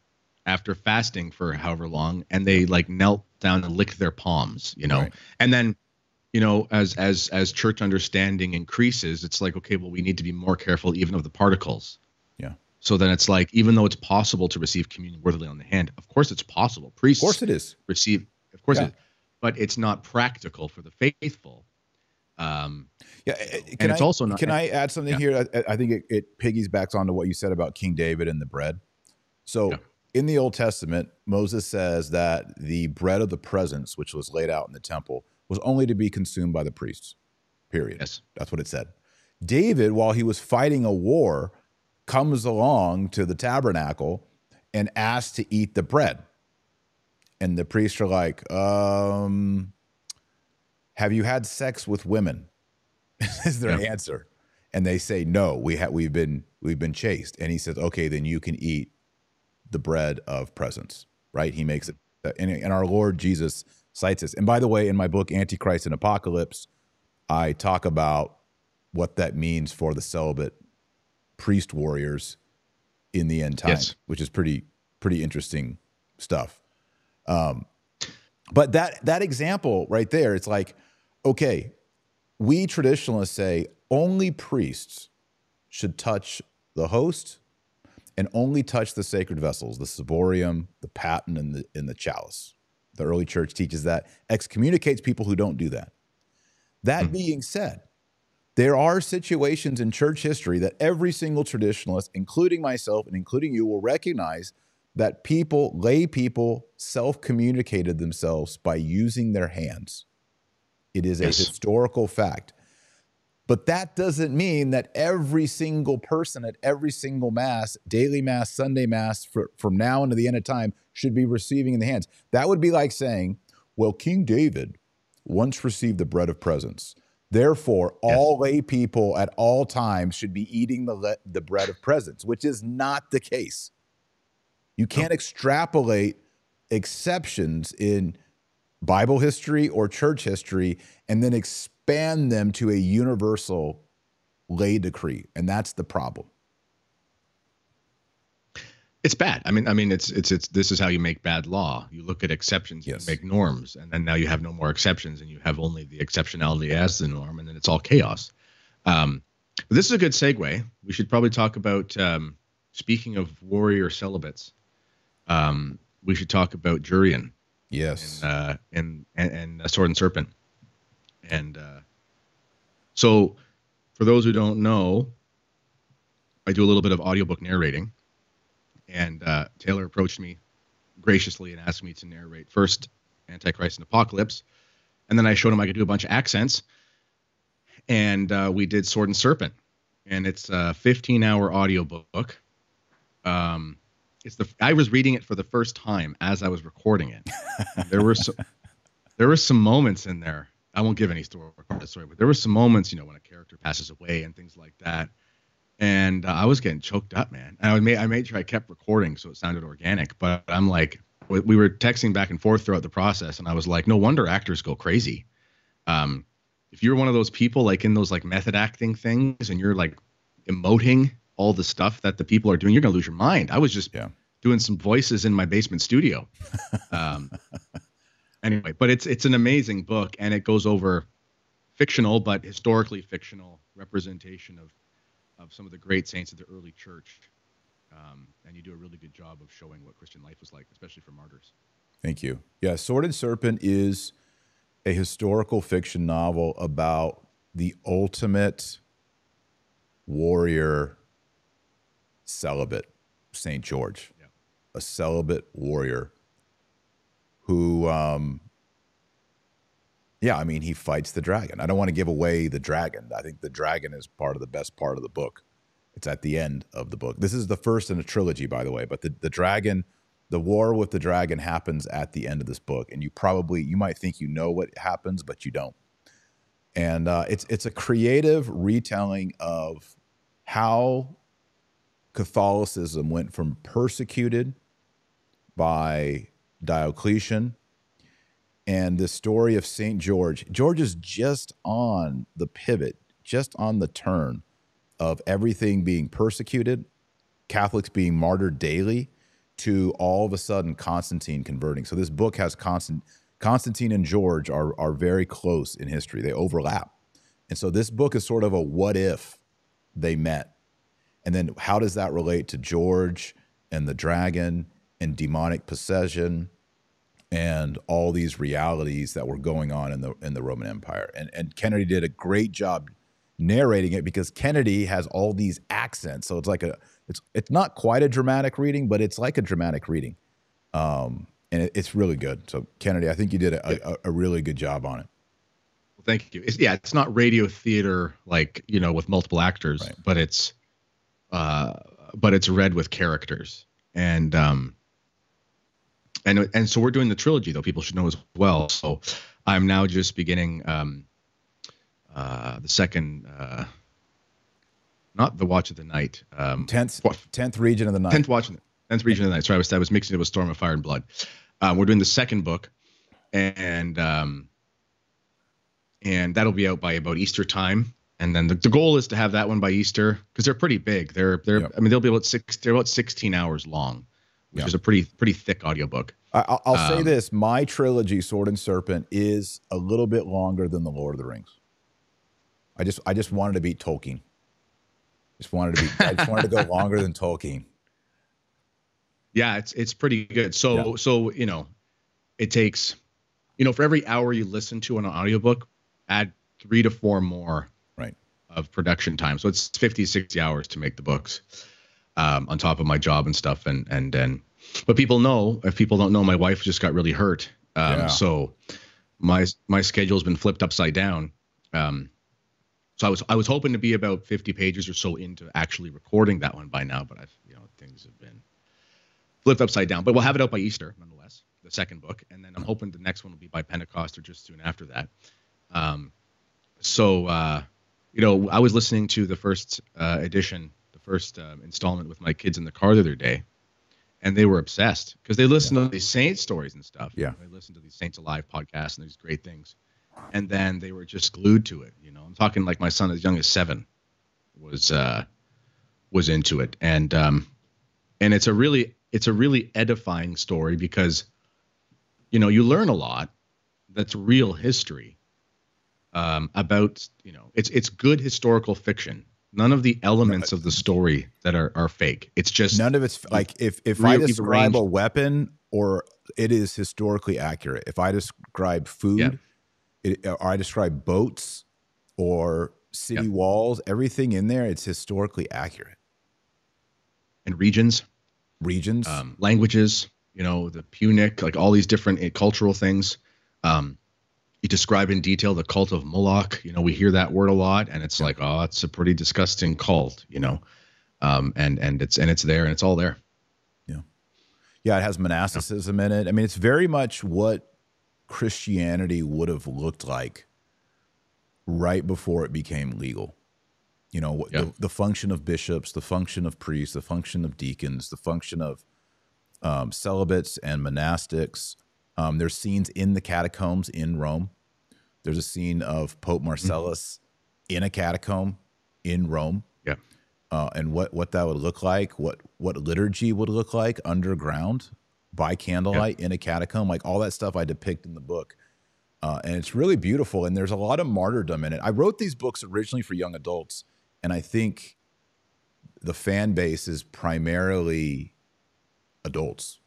after fasting for however long, and they like knelt down and licked their palms, you know, right. and then you know as as as church understanding increases it's like okay well we need to be more careful even of the particles yeah so then it's like even though it's possible to receive communion worthily on the hand of course it's possible priests of course it is receive of course yeah. it is but it's not practical for the faithful um, yeah, eh, eh, and it's I, also not. Can I add something yeah. here? I, I think it, it, piggybacks onto what you said about King David and the bread. So yeah. in the Old Testament, Moses says that the bread of the presence, which was laid out in the temple, was only to be consumed by the priests. Period. Yes, that's what it said. David, while he was fighting a war, comes along to the tabernacle and asks to eat the bread. And the priests are like, um, have you had sex with women? is their yeah. answer. And they say, no, we have we've been we've been chaste. And he says, okay, then you can eat the bread of presence, right? He makes it, and, and our Lord Jesus cites this. And by the way, in my book, Antichrist and Apocalypse, I talk about what that means for the celibate priest warriors in the end time, yes. which is pretty pretty interesting stuff. Um, but that that example right there, it's like okay, we traditionalists say only priests should touch the host and only touch the sacred vessels, the ciborium, the paten, and the, and the chalice. The early church teaches that, excommunicates people who don't do that. That mm-hmm. being said, there are situations in church history that every single traditionalist, including myself and including you, will recognize that people, lay people, self communicated themselves by using their hands. It is yes. a historical fact. But that doesn't mean that every single person at every single Mass, daily Mass, Sunday Mass, for, from now into the end of time, should be receiving in the hands. That would be like saying, well, King David once received the bread of presence. Therefore, yes. all lay people at all times should be eating the, the bread of presence, which is not the case. You can't no. extrapolate exceptions in Bible history or church history and then expand them to a universal lay decree. And that's the problem. It's bad. I mean, I mean, it's it's it's this is how you make bad law. You look at exceptions, yes. you make norms, and then now you have no more exceptions, and you have only the exceptionality as the norm, and then it's all chaos. Um, but this is a good segue. We should probably talk about um, speaking of warrior celibates. Um, we should talk about Jurian. Yes. And uh, and, and, and Sword and Serpent. And uh, so, for those who don't know, I do a little bit of audiobook narrating. And uh, Taylor approached me graciously and asked me to narrate first Antichrist and Apocalypse. And then I showed him I could do a bunch of accents. And uh, we did Sword and Serpent. And it's a 15 hour audiobook. Um, it's the I was reading it for the first time as I was recording it. there were some there were some moments in there. I won't give any story, story, but there were some moments, you know, when a character passes away and things like that. And uh, I was getting choked up, man. And I made I made sure I kept recording so it sounded organic. But I'm like, we were texting back and forth throughout the process, and I was like, no wonder actors go crazy. Um, if you're one of those people like in those like method acting things, and you're like emoting all the stuff that the people are doing, you're gonna lose your mind. I was just yeah. doing some voices in my basement studio. Um, anyway, but it's it's an amazing book, and it goes over fictional but historically fictional representation of of some of the great saints of the early church. Um, and you do a really good job of showing what Christian life was like, especially for martyrs. Thank you. Yeah, Sword and Serpent is a historical fiction novel about the ultimate warrior celibate, St. George, Yeah. a celibate warrior who, um, yeah, I mean, he fights the dragon. I don't want to give away the dragon. I think the dragon is part of the best part of the book. It's at the end of the book. This is the first in a trilogy, by the way, but the, the dragon, the war with the dragon happens at the end of this book. And you probably, you might think you know what happens, but you don't. And uh, it's, it's a creative retelling of how Catholicism went from persecuted by Diocletian and the story of St. George. George is just on the pivot, just on the turn of everything being persecuted, Catholics being martyred daily, to all of a sudden Constantine converting. So this book has Constant, Constantine and George are, are very close in history. They overlap. And so this book is sort of a what if they met. And then how does that relate to George and the dragon and demonic possession and all these realities that were going on in the in the Roman Empire? And and Kennedy did a great job narrating it because Kennedy has all these accents. So it's like a it's it's not quite a dramatic reading, but it's like a dramatic reading. Um, and it, it's really good. So Kennedy, I think you did a, a, a really good job on it. Well, thank you. It's, yeah, it's not radio theater like you know with multiple actors, Right. but it's uh, but it's read with characters, and um, and and so we're doing the trilogy though. People should know as well. So I'm now just beginning um, uh, the second, uh, not the Watch of the Night, um, Tenth tenth region of the night. tenth watch, tenth region of the night. Sorry, I was I was mixing it with Storm of Fire and Blood. Um, we're doing the second book, and um, and that'll be out by about Easter time. And then the, the goal is to have that one by Easter because they're pretty big. They're they're Yep. I mean they'll be about six they're about sixteen hours long, which Yeah. is a pretty pretty thick audiobook. I, I'll, I'll say Um, this: my trilogy, Sword and Serpent, is a little bit longer than the Lord of the Rings. I just, I just wanted to beat Tolkien. Just wanted to be. I just wanted to go longer than Tolkien. Yeah, it's it's pretty good. So Yeah. so you know, it takes, you know, for every hour you listen to an audiobook, add three to four more Right. of production time. So it's 50, 60 hours to make the books, um, on top of my job and stuff. And and then, but people know if people don't know, my wife just got really hurt. Um, Yeah. so my my schedule's been flipped upside down. Um, so I was I was hoping to be about 50 pages or so into actually recording that one by now, but I've you know things have been flipped upside down. But we'll have it out by Easter nonetheless, the second book, and then I'm hoping the next one will be by Pentecost or just soon after that. Um, so uh, you know, I was listening to the first uh, edition, first um, installment with my kids in the car the other day, and they were obsessed because they listen to these saint stories and stuff. Yeah. they listen to these Saints Alive podcasts and these great things, and then they were just glued to it. You know, I'm talking like my son as young as seven was uh, was into it, and um, and it's a really it's a really edifying story because you know you learn a lot that's real history um, about you know it's it's good historical fiction none of the elements of the story that are are fake it's just None of it's like if if I describe arranged- a weapon or it is historically accurate. If I describe food, Yeah. it, or I describe boats or city Yeah. walls, everything in there, it's historically accurate. and regions Regions, um, languages you know the punic like all these different uh, cultural things um, you describe in detail the cult of moloch you know we hear that word a lot and it's like oh it's a pretty disgusting cult you know um, and and it's and it's there and it's all there Yeah, it has monasticism in it. I mean, it's very much what Christianity would have looked like right before it became legal. You know, Yeah. the, the function of bishops, the function of priests, the function of deacons, the function of um, celibates and monastics. Um, there's scenes in the catacombs in Rome. There's a scene of Pope Marcellus in a catacomb in Rome yeah uh, and what what that would look like, what what liturgy would look like underground by candlelight in a catacomb, like all that stuff I depict in the book, uh, and it's really beautiful. And there's a lot of martyrdom in it. I wrote these books originally for young adults, and I think the fan base is primarily adults.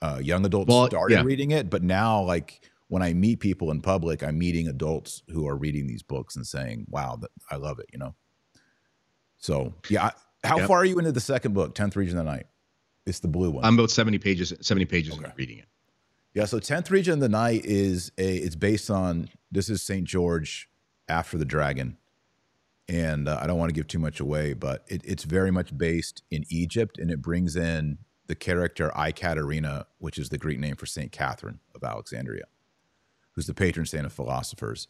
Uh, young adults Well, started yeah. reading it, but now like when I meet people in public, I'm meeting adults who are reading these books and saying, "Wow, I love it," you know. So yeah, I, how Yep. far are you into the second book, Tenth Region of the Night? It's the blue one. I'm about 70 pages 70 pages Okay. reading it. Yeah, so tenth region of the night is a. It's based on this is Saint George after the dragon, and uh, I don't want to give too much away, but it, it's very much based in Egypt, and it brings in the character Ikaterina, which is the Greek name for Saint Catherine of Alexandria, who's the patron saint of philosophers.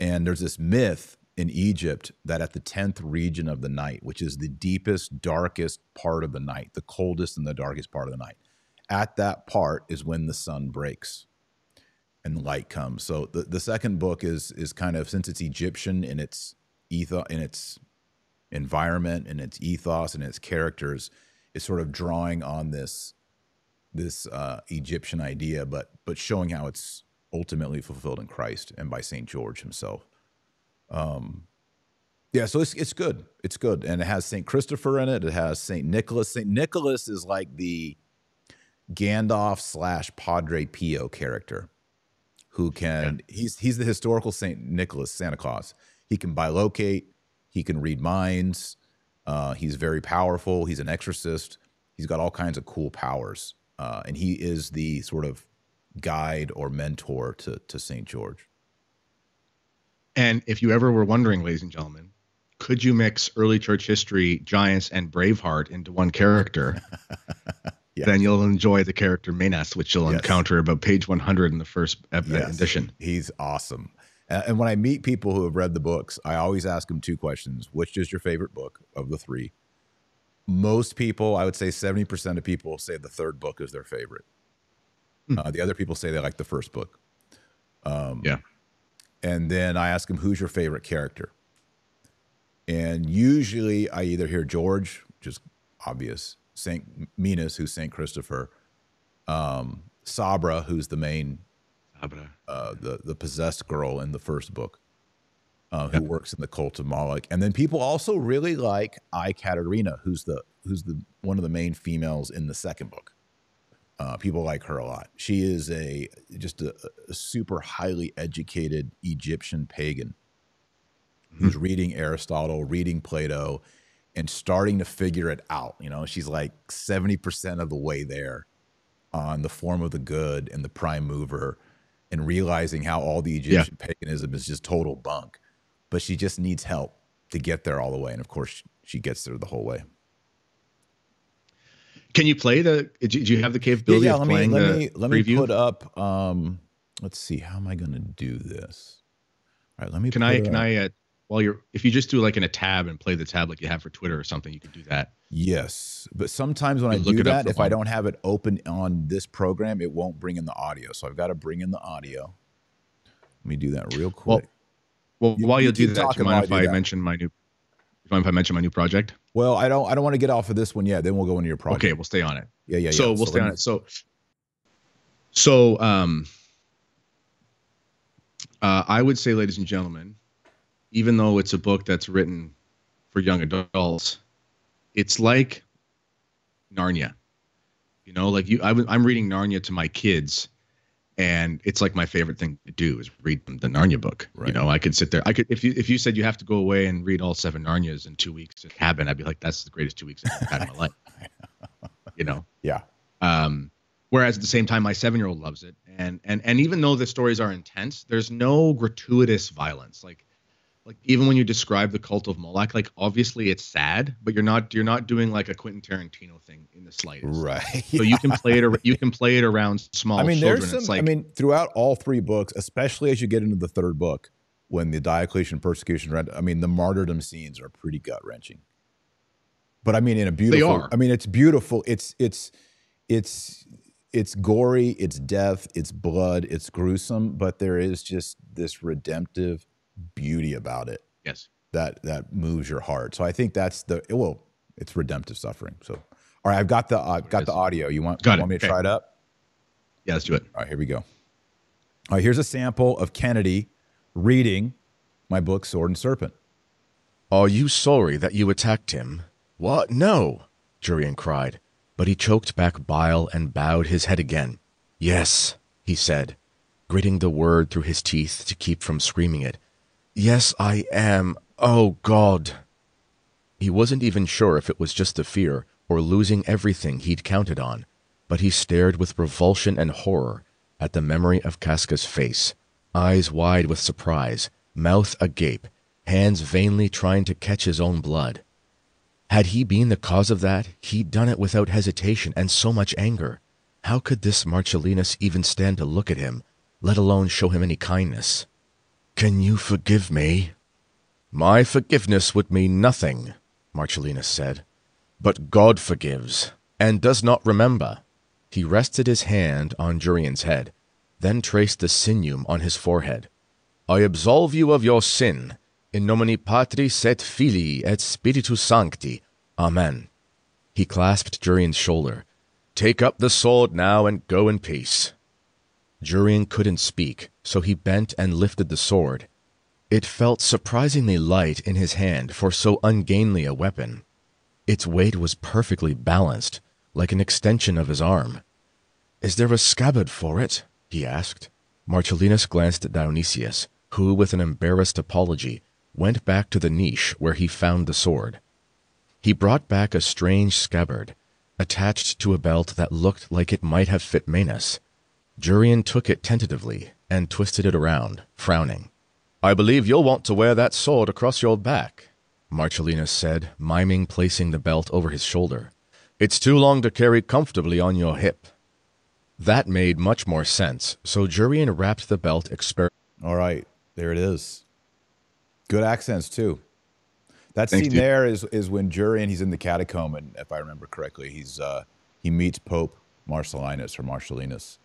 And there's this myth in Egypt that at the tenth region of the night, which is the deepest, darkest part of the night, the coldest and the darkest part of the night at that part is when the sun breaks and light comes. So the, the second book is is kind of since it's Egyptian in its ethos in its environment and its ethos and its characters, it's sort of drawing on this this uh, Egyptian idea, but but showing how it's ultimately fulfilled in Christ and by Saint George himself. Um, yeah, so it's it's good. It's good, and it has Saint Christopher in it. It has Saint Nicholas. Saint Nicholas is like the Gandalf slash Padre Pio character, who can he's he's the historical Saint Nicholas Santa Claus. He can bilocate. He can read minds. Uh, he's very powerful. He's an exorcist. He's got all kinds of cool powers, uh, and he is the sort of guide or mentor to to Saint George. And if you ever were wondering, ladies and gentlemen, could you mix early church history, giants, and Braveheart into one character? Yes. Then you'll enjoy the character Menas, which you'll Yes. encounter about page 100 in the first Yes. edition. He's awesome. And when I meet people who have read the books, I always ask them two questions. Which is your favorite book of the three? Most people, I would say 70% of people say the third book is their favorite. Hmm. Uh, the other people say they like the first book. Um, Yeah. And then I ask them, who's your favorite character? And usually I either hear George, which is obvious, Saint Menas, who's Saint Christopher, um, Sabra, who's the main Abra. uh, the the possessed girl in the first book, uh, who Yep. works in the cult of Moloch, and then people also really like Ikaterina, who's the who's the one of the main females in the second book. Uh, people like her a lot. She is a just a, a super highly educated Egyptian pagan who's reading Aristotle, reading Plato, and starting to figure it out. You know, she's like seventy percent of the way there on the form of the good and the prime mover and realizing how all the Egyptian paganism is just total bunk. But she just needs help to get there all the way. And of course, she gets there the whole way. Can you play the? Do you have the capability yeah, of let me let the me let me preview? put up um let's see, how am I gonna do this? All right, let me can put I? up- Can I? Uh, while you're, if you just do like in a tab and play the tab like you have for Twitter or something, you could do that. Yes, but sometimes when You I do that, if I don't have it open on this program, it won't bring in the audio. So I've got to bring in the audio. Let me do that real quick. Well, You- while you do that, do you mind if I mention my new? Mind if I mention my new project? Well, I don't I don't want to get off of this one yet. Then we'll go into your project. Okay, we'll stay on it. Yeah, yeah, yeah. so we'll stay on it. So, so um, uh, I would say, ladies and gentlemen, even though it's a book that's written for young adults, it's like Narnia. You know, like you, I, I'm reading Narnia to my kids, and it's like my favorite thing to do is read the Narnia book. You know, I could sit there. I could if you if you said you have to go away and read all seven Narnias in two weeks in a cabin, I'd be like, that's the greatest two weeks I've had in my life. You know. Yeah. Um, whereas at the same time, my seven-year-old loves it, and and and even though the stories are intense, there's no gratuitous violence. Like, like even when you describe the cult of Moloch, like obviously it's sad, but you're not you're not doing like a Quentin Tarantino thing in the slightest. Right. So you can play it. You can play it around small I mean, children. there's some. it's like, I mean, throughout all three books, especially as you get into the third book, when the Diocletian persecution, I mean, the martyrdom scenes are pretty gut wrenching. But I mean, in a beautiful. are. I mean, it's beautiful. It's it's it's it's gory. It's death. It's blood. It's gruesome. But there is just this redemptive beauty about it yes. that that moves your heart. So I think that's the well, it's redemptive suffering. So, all right, I've got the I've got the audio. You want Got it. want me to Okay. try it up? Yeah, let's do it. All right, here we go. All right, here's a sample of Kennedy reading my book, Sword and Serpent. Are you sorry that you attacked him? What? No, Jurian cried, but he choked back bile and bowed his head again. Yes, he said. gritting the word through his teeth to keep from screaming it. Yes, I am. Oh, God. He wasn't even sure if it was just the fear or losing everything he'd counted on, but he stared with revulsion and horror at the memory of Casca's face, eyes wide with surprise, mouth agape, hands vainly trying to catch his own blood. Had he been the cause of that, he'd done it without hesitation and so much anger. How could this Marcellinus even stand to look at him, let alone show him any kindness? Can you forgive me? My forgiveness would mean nothing, Marcellinus said. But God forgives, and does not remember. He rested his hand on Jurian's head, then traced the sinew on his forehead. I absolve you of your sin, in nomine Patris et Filii et Spiritus Sancti. Amen. He clasped Jurian's shoulder. Take up the sword now and go in peace. Jurian couldn't speak, so he bent and lifted the sword. It felt surprisingly light in his hand for so ungainly a weapon. Its weight was perfectly balanced, like an extension of his arm. Is there a scabbard for it? he asked. Marcellinus glanced at Dionysius, who, with an embarrassed apology, went back to the niche where he found the sword. He brought back a strange scabbard, attached to a belt that looked like it might have fit Menas. Jurian took it tentatively and twisted it around, frowning. I believe you'll want to wear that sword across your back, Marcellinus said, miming placing the belt over his shoulder. It's too long to carry comfortably on your hip. That made much more sense, so Jurian wrapped the belt exper- All right, there it is. Good accents too. That Thanks, scene dude. there is is when Jurian he's in the catacomb, and if I remember correctly, he's uh, he meets Pope Marcellinus or Marcellinus,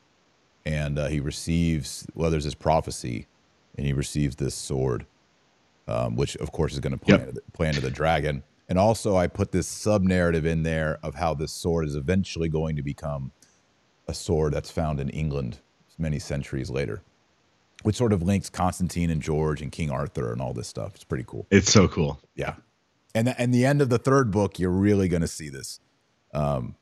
and uh, he receives well, there's this prophecy, and he receives this sword, um, which of course is going to play, Yep. into the, play into the dragon. And also, I put this sub narrative in there of how this sword is eventually going to become a sword that's found in England many centuries later, which sort of links Constantine and George and King Arthur and all this stuff. It's pretty cool. It's so cool. Yeah. And and the end of the third book, you're really going to see this. Um,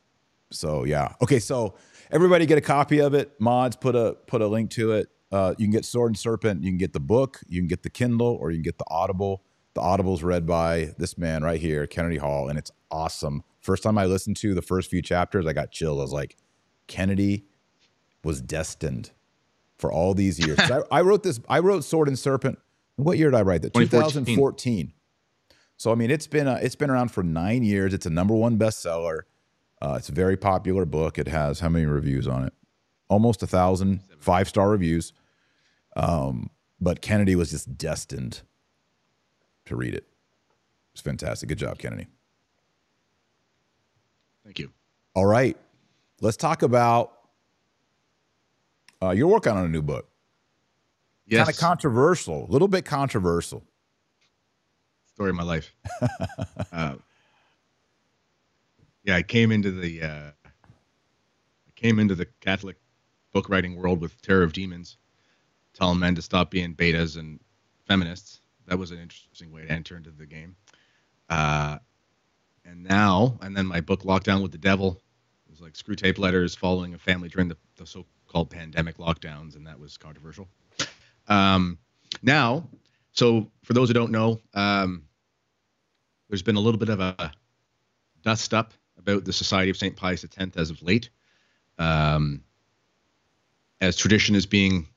so yeah. Okay. So everybody get a copy of it. Mods put a put a link to it. Uh, you can get Sword and Serpent. You can get the book. You can get the Kindle, or you can get the Audible. The Audible's read by this man right here, Kennedy Hall, and it's awesome. First time I listened to the first few chapters, I got chills. I was like, Kennedy was destined for all these years. I, I wrote this. I wrote Sword and Serpent. What year did I write that? 2014. 2014. So I mean, it's been uh, it's been around for nine years. It's a number one bestseller. Uh, it's a very popular book. It has how many reviews on it? Almost a thousand five star reviews. Um, but Kennedy was just destined to read it. It's fantastic. Good job, Kennedy. Thank you. All right, let's talk about. Uh, you're working on a new book. Yes. Kind of controversial, a little bit controversial. story of my life. uh, yeah, I came into the uh, came into the Catholic book writing world with Terror of Demons, telling men to stop being betas and feminists. That was an interesting way to enter into the game. Uh, and now, and then my book Lockdown with the Devil was like Screwtape Letters following a family during the, the so-called pandemic lockdowns, and that was controversial. Um, now, so for those who don't know, um, there's been a little bit of a dust up about the Society of St. Pius X as of late, um, as tradition is being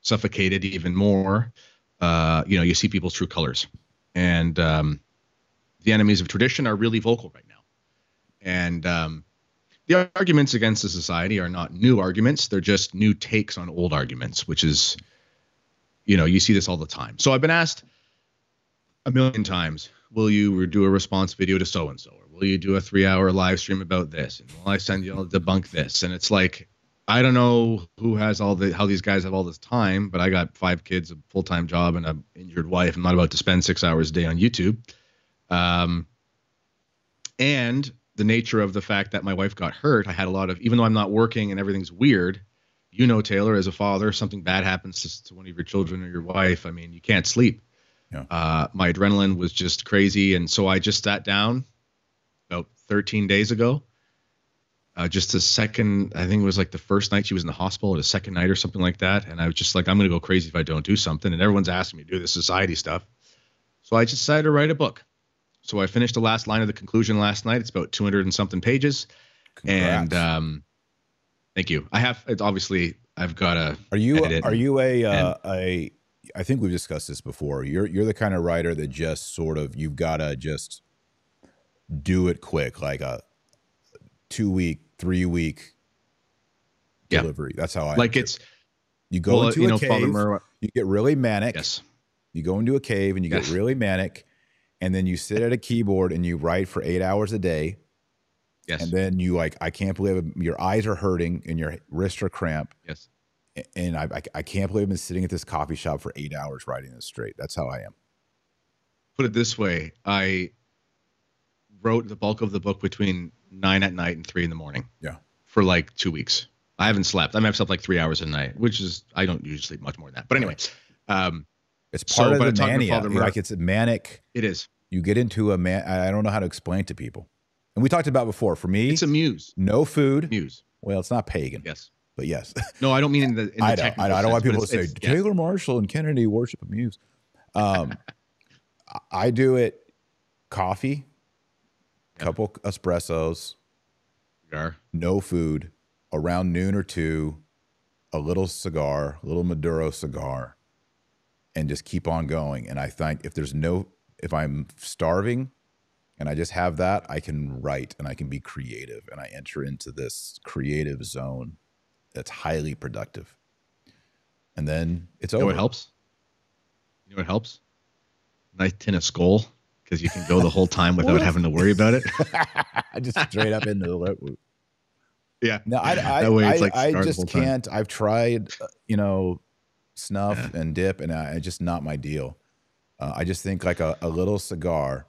suffocated even more. Uh, you know, you see people's true colors, and um, the enemies of tradition are really vocal right now. And um, the arguments against the society are not new arguments; they're just new takes on old arguments, which is, you know, you see this all the time. So I've been asked a million times will you do a response video to so and so will you do a three hour live stream about this? And will i send you to debunk this? And it's like i don't know who has all the how these guys have all this time but i got five kids a full-time job and an injured wife. I'm not about to spend six hours a day on youtube. Um, and the nature of the fact that my wife got hurt i had a lot of even though i'm not working and everything's weird you know taylor as a father something bad happens to, to one of your children or your wife i mean you can't sleep. Yeah. uh, my adrenaline was just crazy. And so i just sat down 13 days ago uh, just the second, I think it was like the first night she was in the hospital, or the second night or something like that. And I was just like, I'm going to go crazy if I don't do something. And everyone's asking me to do this society stuff. So I just decided to write a book. So I finished the last line of the conclusion last night. It's about 200 and something pages. Congrats. And um, thank you. I have, it's obviously, I've got to. Are you are you a uh, a I think we've discussed this before. You're you're the kind of writer that just sort of you've got to just do it quick, like a two week, three week Yeah. delivery. That's how I like it. it's, you go well, into you a know, cave, Murr, you get really manic. yes. You go into a cave and you get really manic, and then you sit at a keyboard and you write for eight hours a day. Yes. And then you like, I can't believe your eyes are hurting and your wrists are cramp. yes. And I, I, I can't believe I've been sitting at this coffee shop for eight hours writing this straight. That's how I am. put it this way i wrote the bulk of the book between nine at night and three in the morning Yeah. for like two weeks i haven't slept i mean i've slept like three hours a night which is i don't usually sleep much more than that but anyway um It's part but of the mania. Like it's a manic. it is You get into a man. I don't know how to explain it to people. And we talked about before. For me, it's a muse no food. muse Well, it's not pagan, yes but yes. no i don't mean in the, in the I technical I, know. I don't want people to say it's- it's- yeah. Taylor Marshall and Kennedy worship a muse. Um, I- do it coffee. Couple espressos, are. no food, around noon or two, a little cigar, a little Maduro cigar, and just keep on going. And I think if there's no, if I'm starving and I just have that, I can write and I can be creative and I enter into this creative zone that's highly productive. And then it's you know over. what helps you know what helps nice tin of Skoal because you can go the whole time without having to worry about it I just straight up into the lip. yeah No, I, I, That way it's I, like I the just can't. I've tried, uh, you know, snuff and dip, and I, it's just not my deal. Uh, I just think like a, a little cigar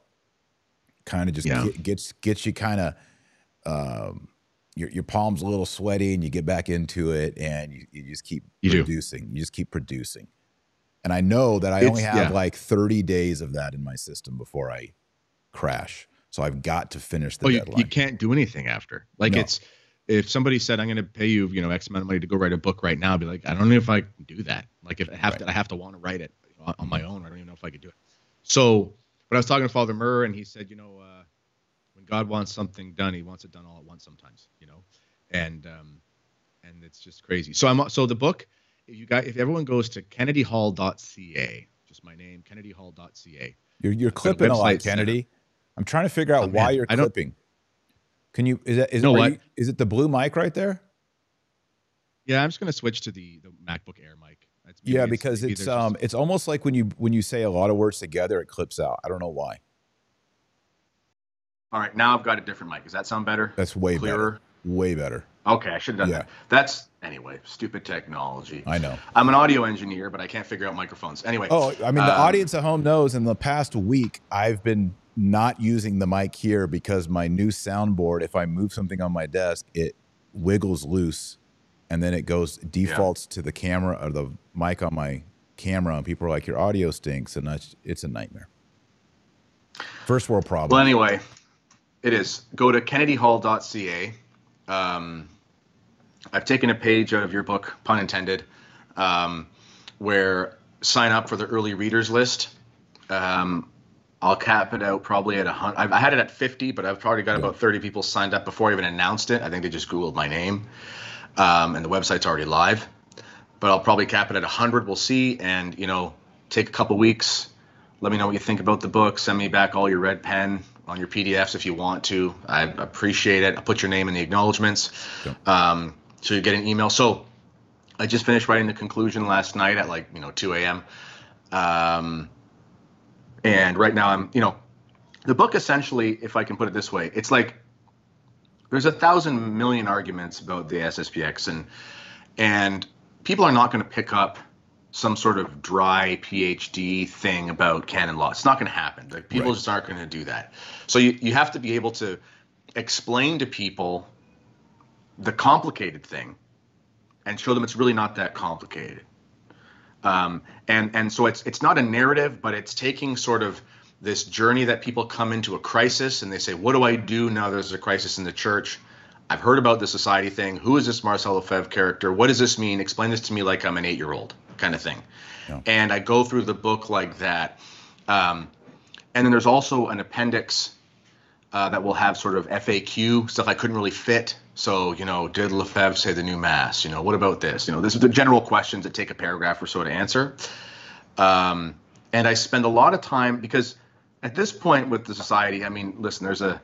kind of just Yeah. get, gets gets you kind of um, your your palms a little sweaty, and you get back into it, and you, you just keep You do. producing. You just keep producing. And I know that I It's- only have yeah. like 30 days of that in my system before I crash. So I've got to finish the oh, you, deadline. you can't do anything after. Like No. it's if somebody said I'm going to pay you, you know, X amount of money to go write a book right now, I'd be like, I don't know if I can do that. Like if I have Right. to, I have to want to write it on, on my own. I don't even know if I could do it. So, but I was talking to Father Murr, and he said, you know, uh, when God wants something done, He wants it done all at once sometimes. You know, and um, and it's just crazy. So I'm so the book. If you got if everyone goes to kennedyhall.ca, just my name, kennedyhall.ca. You're you're got a clipping a lot, website set Kennedy. I'm trying to figure out Oh, why man, you're I don't- clipping. Can you is that is, know what? you- is it the blue mic right there? Yeah, I'm just going to switch to the the MacBook Air mic. Maybe Yeah, because maybe it's there's just- um it's almost like when you when you say a lot of words together, it clips out. I don't know why. All right, now I've got a different mic. Does that sound better? That's way Clearer? better. Way better. Okay, I should have done Yeah. that. That's anyway, stupid technology. I know. I'm an audio engineer, but I can't figure out microphones. Anyway. Oh, I mean, the um, audience at home knows in the past week, I've been not using the mic here because my new soundboard, if I move something on my desk, it wiggles loose and then it goes defaults to the camera or the mic on my camera. And people are like, your audio stinks. And that's, it's a nightmare. First world problem. Well, anyway, it is. Go to kennedyhall.ca. Um, I've taken a page out of your book, pun intended, um, where sign up for the early readers list. Um, I'll cap it out probably at a hundred. I had it at 50, but I've probably got about 30 people signed up before I even announced it. I think they just Googled my name, um, and the website's already live. But I'll probably cap it at 100. We'll see, and you know, take a couple weeks. Let me know what you think about the book. Send me back all your red pen on your PDFs if you want to. I appreciate it. I'll put your name in the acknowledgments. Um, so you get an email. So I just finished writing the conclusion last night at like, you know, 2 a.m. Um, and right now I'm, you know, the book essentially, if I can put it this way, it's like there's a thousand million arguments about the SSPX and and people are not going to pick up some sort of dry PhD thing about canon law. It's not going to happen. Like people Right. just aren't going to do that. So you, you have to be able to explain to people the complicated thing and show them it's really not that complicated. Um, and and so it's it's not a narrative, but it's taking sort of this journey that people come into a crisis and they say, "What do I do now? There's a crisis in the church. I've heard about the society thing. Who is this Marcel Lefebvre character? What does this mean? Explain this to me like I'm an eight year old kind of thing. Yeah. And I go through the book like that. Um, and then there's also an appendix uh, that will have sort of FAQ stuff I couldn't really fit. So, you know, did Lefebvre say the new mass? You know, what about this? You know, this is the general questions that take a paragraph or so to answer. Um, and I spend a lot of time because at this point with the society, I mean, listen, there's a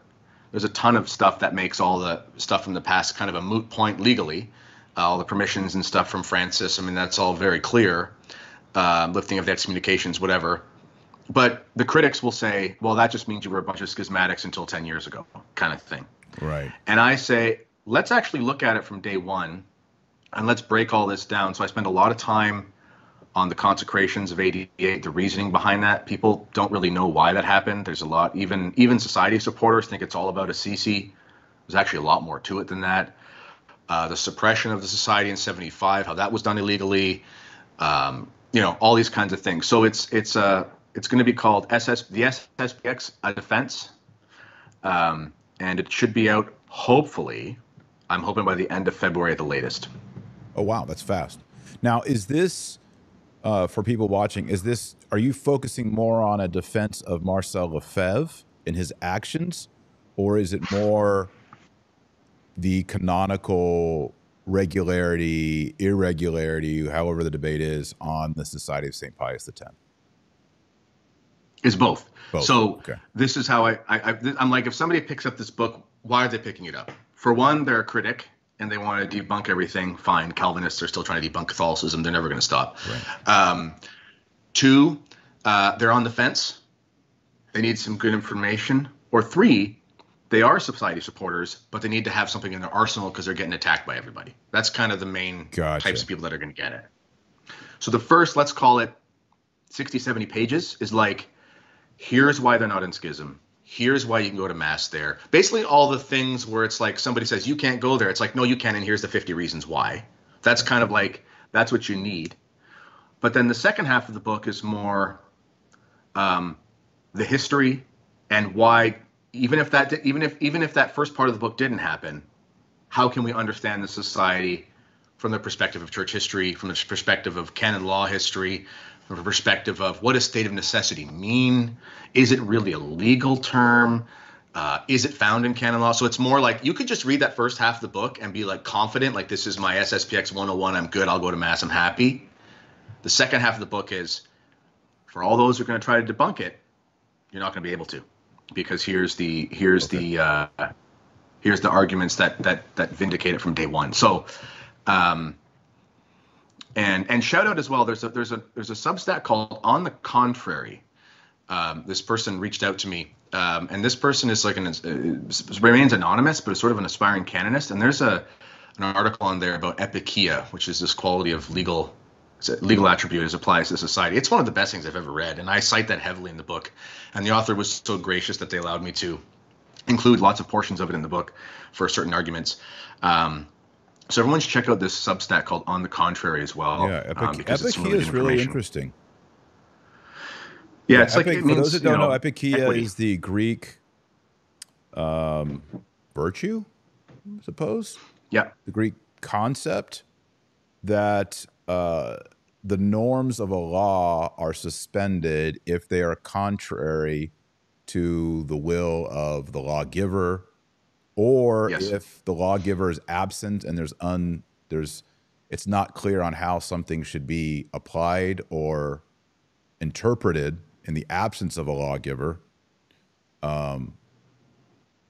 there's a ton of stuff that makes all the stuff from the past kind of a moot point legally. Uh, all the permissions and stuff from Francis. I mean, that's all very clear. Uh, lifting of the excommunications, whatever. But the critics will say, well, that just means you were a bunch of schismatics until 10 years ago, kind of thing. Right. And I say, let's actually look at it from day one and let's break all this down. So I spend a lot of time on the consecrations of 88 the reasoning behind that. People don't really know why that happened. There's a lot even even society supporters think it's all about assisi. There's actually a lot more to it than that. Uh, the suppression of the society in 75 how that was done illegally um, you know all these kinds of things. So it's it's uh it's going to be called ss the sspx a defense. Um, and it should be out hopefully i'm hoping by the end of february at the latest oh wow that's fast now is this uh, for people watching, is this are you focusing more on a defense of Marcel Lefebvre and his actions, or is it more the canonical regularity, irregularity, however the debate is, on the Society of St. Pius X? It's both. both. So okay. this is how I, I, I I'm like if somebody picks up this book, why are they picking it up? For one, they're a critic and they want to debunk everything, fine. Calvinists are still trying to debunk Catholicism. They're never going to stop. Right. Um, two, uh, they're on the fence. They need some good information. Or three, they are society supporters, but they need to have something in their arsenal because they're getting attacked by everybody. That's kind of the main gotcha. types of people that are going to get it. So the first, let's call it 60, 70 pages, is like, here's why they're not in schism here's why you can go to mass there. Basically, all the things where it's like somebody says you can't go there. It's like no, you can, and here's the 50 reasons why. That's kind of like that's what you need. But then the second half of the book is more um, the history and why. Even if that even if even if that first part of the book didn't happen, how can we understand the society from the perspective of church history, from the perspective of canon law history, from a perspective of what does state of necessity mean? Is it really a legal term? Uh, is it found in canon law? So it's more like you could just read that first half of the book and be like confident, like this is my SSPX 101. I'm good. I'll go to mass. I'm happy. The second half of the book is for all those who are going to try to debunk it, you're not going to be able to, because here's the here's okay. the uh, here's the arguments that that that vindicate it from day one. So. Um, and and shout out as well. There's a there's a there's a Substack called On the Contrary. Um, this person reached out to me, um, and this person is like an uh, remains anonymous, but is sort of an aspiring canonist. And there's a an article on there about epikeia, which is this quality of legal legal attribute as applies to society. It's one of the best things I've ever read, and I cite that heavily in the book. And the author was so gracious that they allowed me to include lots of portions of it in the book for certain arguments. Um, so everyone should check out this Substack called On the Contrary as well. Yeah, Epic, um, Epic really is really interesting. Yeah, it's Epic, like it means, for those that don't know, know Epikeia is the Greek um, virtue, I suppose. Yeah, the Greek concept that uh, the norms of a law are suspended if they are contrary to the will of the lawgiver or yes. if the lawgiver is absent and there's un there's it's not clear on how something should be applied or interpreted in the absence of a lawgiver um,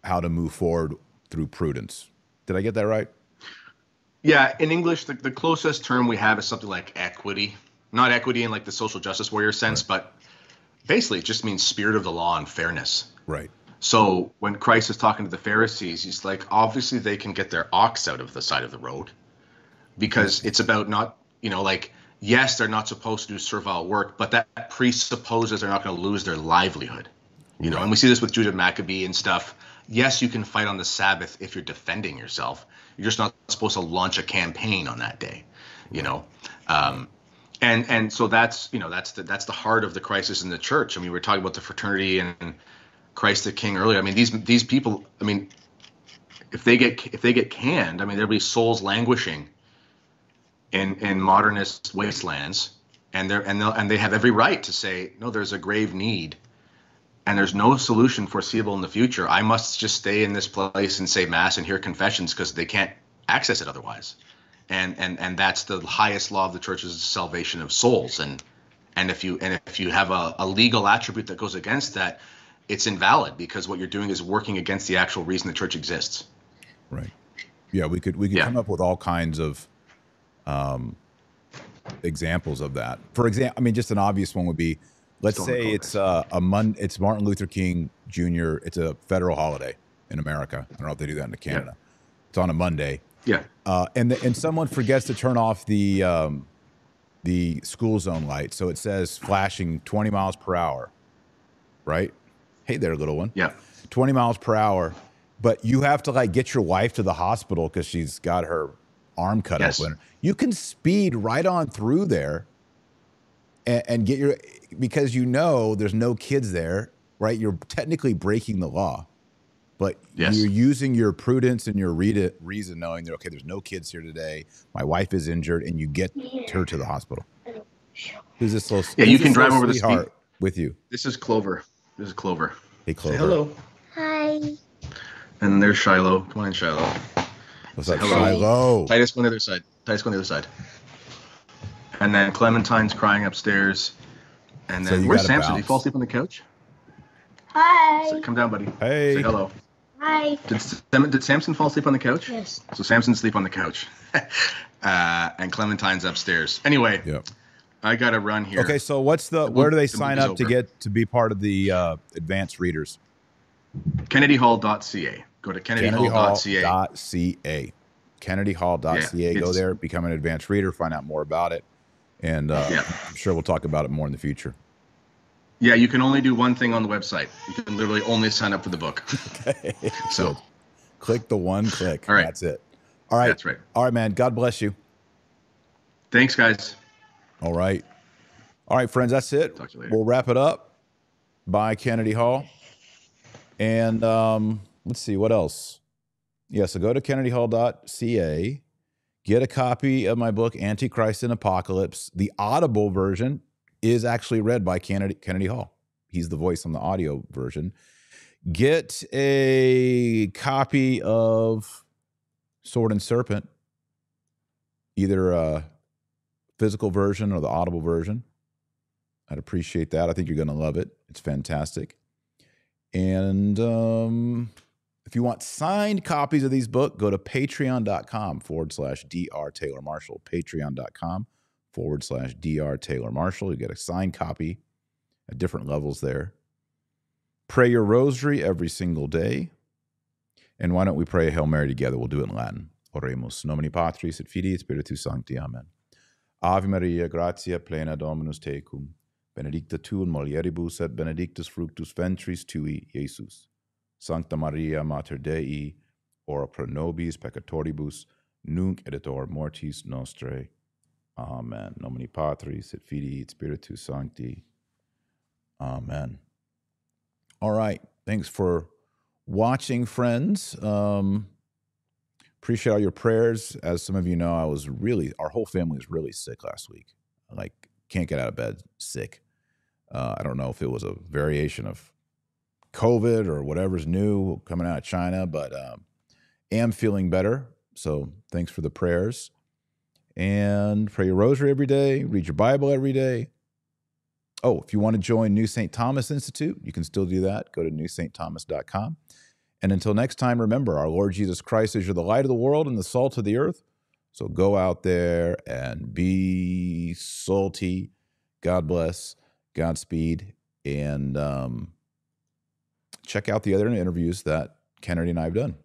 how to move forward through prudence. Did i get that right? Yeah in english the, the closest term we have is something like equity. Not equity in like the social justice warrior sense right. but basically it just means spirit of the law and fairness. Right so when Christ is talking to the Pharisees, he's like, obviously they can get their ox out of the side of the road because it's about not, you know, like, yes, they're not supposed to do servile work, but that presupposes they're not going to lose their livelihood. You know, and we see this with Judah Maccabee and stuff. Yes, you can fight on the Sabbath if you're defending yourself. You're just not supposed to launch a campaign on that day. You know, um, and and so that's you know that's the that's the heart of the crisis in the church. I mean, we are talking about the fraternity and Christ the King earlier. I mean, these these people. I mean, if they get if they get canned, I mean there'll be souls languishing in in modernist wastelands, and they're and they and they have every right to say no. There's a grave need, and there's no solution foreseeable in the future. I must just stay in this place and say mass and hear confessions because they can't access it otherwise, and and and that's the highest law of the church is the salvation of souls, and and if you and if you have a, a legal attribute that goes against that, it's invalid because what you're doing is working against the actual reason the church exists. Right. Yeah, we could we could Yeah. come up with all kinds of um, examples of that. For example, I mean, just an obvious one would be, let's in say it's uh, a Mon- it's Martin Luther King Jr. It's a federal holiday in America. I don't know if they do that in Canada. It's on a Monday, Yeah. uh, and the, and someone forgets to turn off the um, the school zone light, so it says flashing 20 miles per hour. Right? Hey there, little one. Yeah. 20 miles per hour, but you have to like get your wife to the hospital because she's got her arm cut Yes. open. You can speed right on through there and, and get your because you know there's no kids there, right? You're technically breaking the law, but Yes. you're using your prudence and your read reason, knowing that okay, there's no kids here today. My wife is injured, and you get her to the hospital. Who's this little? Yeah, you can drive over the speed- with you? This is Clover. This is Clover. Hey, Clover. Say hello. Hi. And there's Shiloh. Come on in, Shiloh. What's up, Hello. Shiloh? Titus, go on the other side. Titus, go on the other side. And then Clementine's crying upstairs. And then you where's gotta Samson? Did he fall asleep on the couch? Hi. Say, come down, buddy. Hey. Say hello. Hi. Did, Sam- did Samson fall asleep on the couch? Yes. So Samson's asleep on the couch. uh, and Clementine's upstairs. Anyway, Yep. I got to run here. Okay, so what's the The where do they the sign up to get to be part of the uh, advanced readers? KennedyHall.ca. Go to KennedyHall.ca. KennedyHall.ca. KennedyHall.ca. Yeah, Go there, become an advanced reader, find out more about it, and uh, Yeah. I'm sure we'll talk about it more in the future. Yeah, you can only do one thing on the website. You can literally only sign up for the book. Okay. So Click the one click. All right. That's it. All right. that's right. All right, man. God bless you. Thanks, guys. All right. All right, friends. That's it. Talk to you later. We'll wrap it up. Bye, Kennedy Hall. And um, let's see what else. Yeah, so go to kennedyhall.ca, get a copy of my book, Antichrist and Apocalypse. The Audible version is actually read by Kennedy, Kennedy Hall. He's the voice on the audio version. Get a copy of Sword and Serpent, either a physical version or the audible version. I'd appreciate that. I think you're going to love it. It's fantastic. And um, if you want signed copies of these books, go to patreon.com forward slash Dr. Taylor Marshall. Patreon.com forward slash Dr. Taylor Marshall. You get a signed copy at different levels there. Pray your rosary every single day. And why don't we pray a Hail Mary together? We'll do it in Latin. Oremus nomine Patris et Filii et Spiritus Sancti. Amen. Ave Maria, gratia plena Dominus tecum, benedicta tu in mulieribus et benedictus fructus ventris tui, Iesus. Sancta Maria, Mater Dei, ora pro nobis peccatoribus, nunc et et hora mortis nostrae. Amen. Nomine Patris et Filii et Spiritus Sancti. Amen. All right. Thanks for watching, friends. Um, appreciate all your prayers. As some of you know, I was really, our whole family was really sick last week. Like, can't get out of bed sick. Uh, I don't know if it was a variation of COVID or whatever's new coming out of China, but um, am feeling better. So thanks for the prayers. And pray your rosary every day, read your Bible every day. Oh, if you want to join New St. Thomas Institute, you can still do that. Go to newstthomas.com. And until next time, remember our Lord Jesus Christ is you're the light of the world and the salt of the earth. So go out there and be salty. God bless. Godspeed. And um, check out the other interviews that Kennedy and I have done.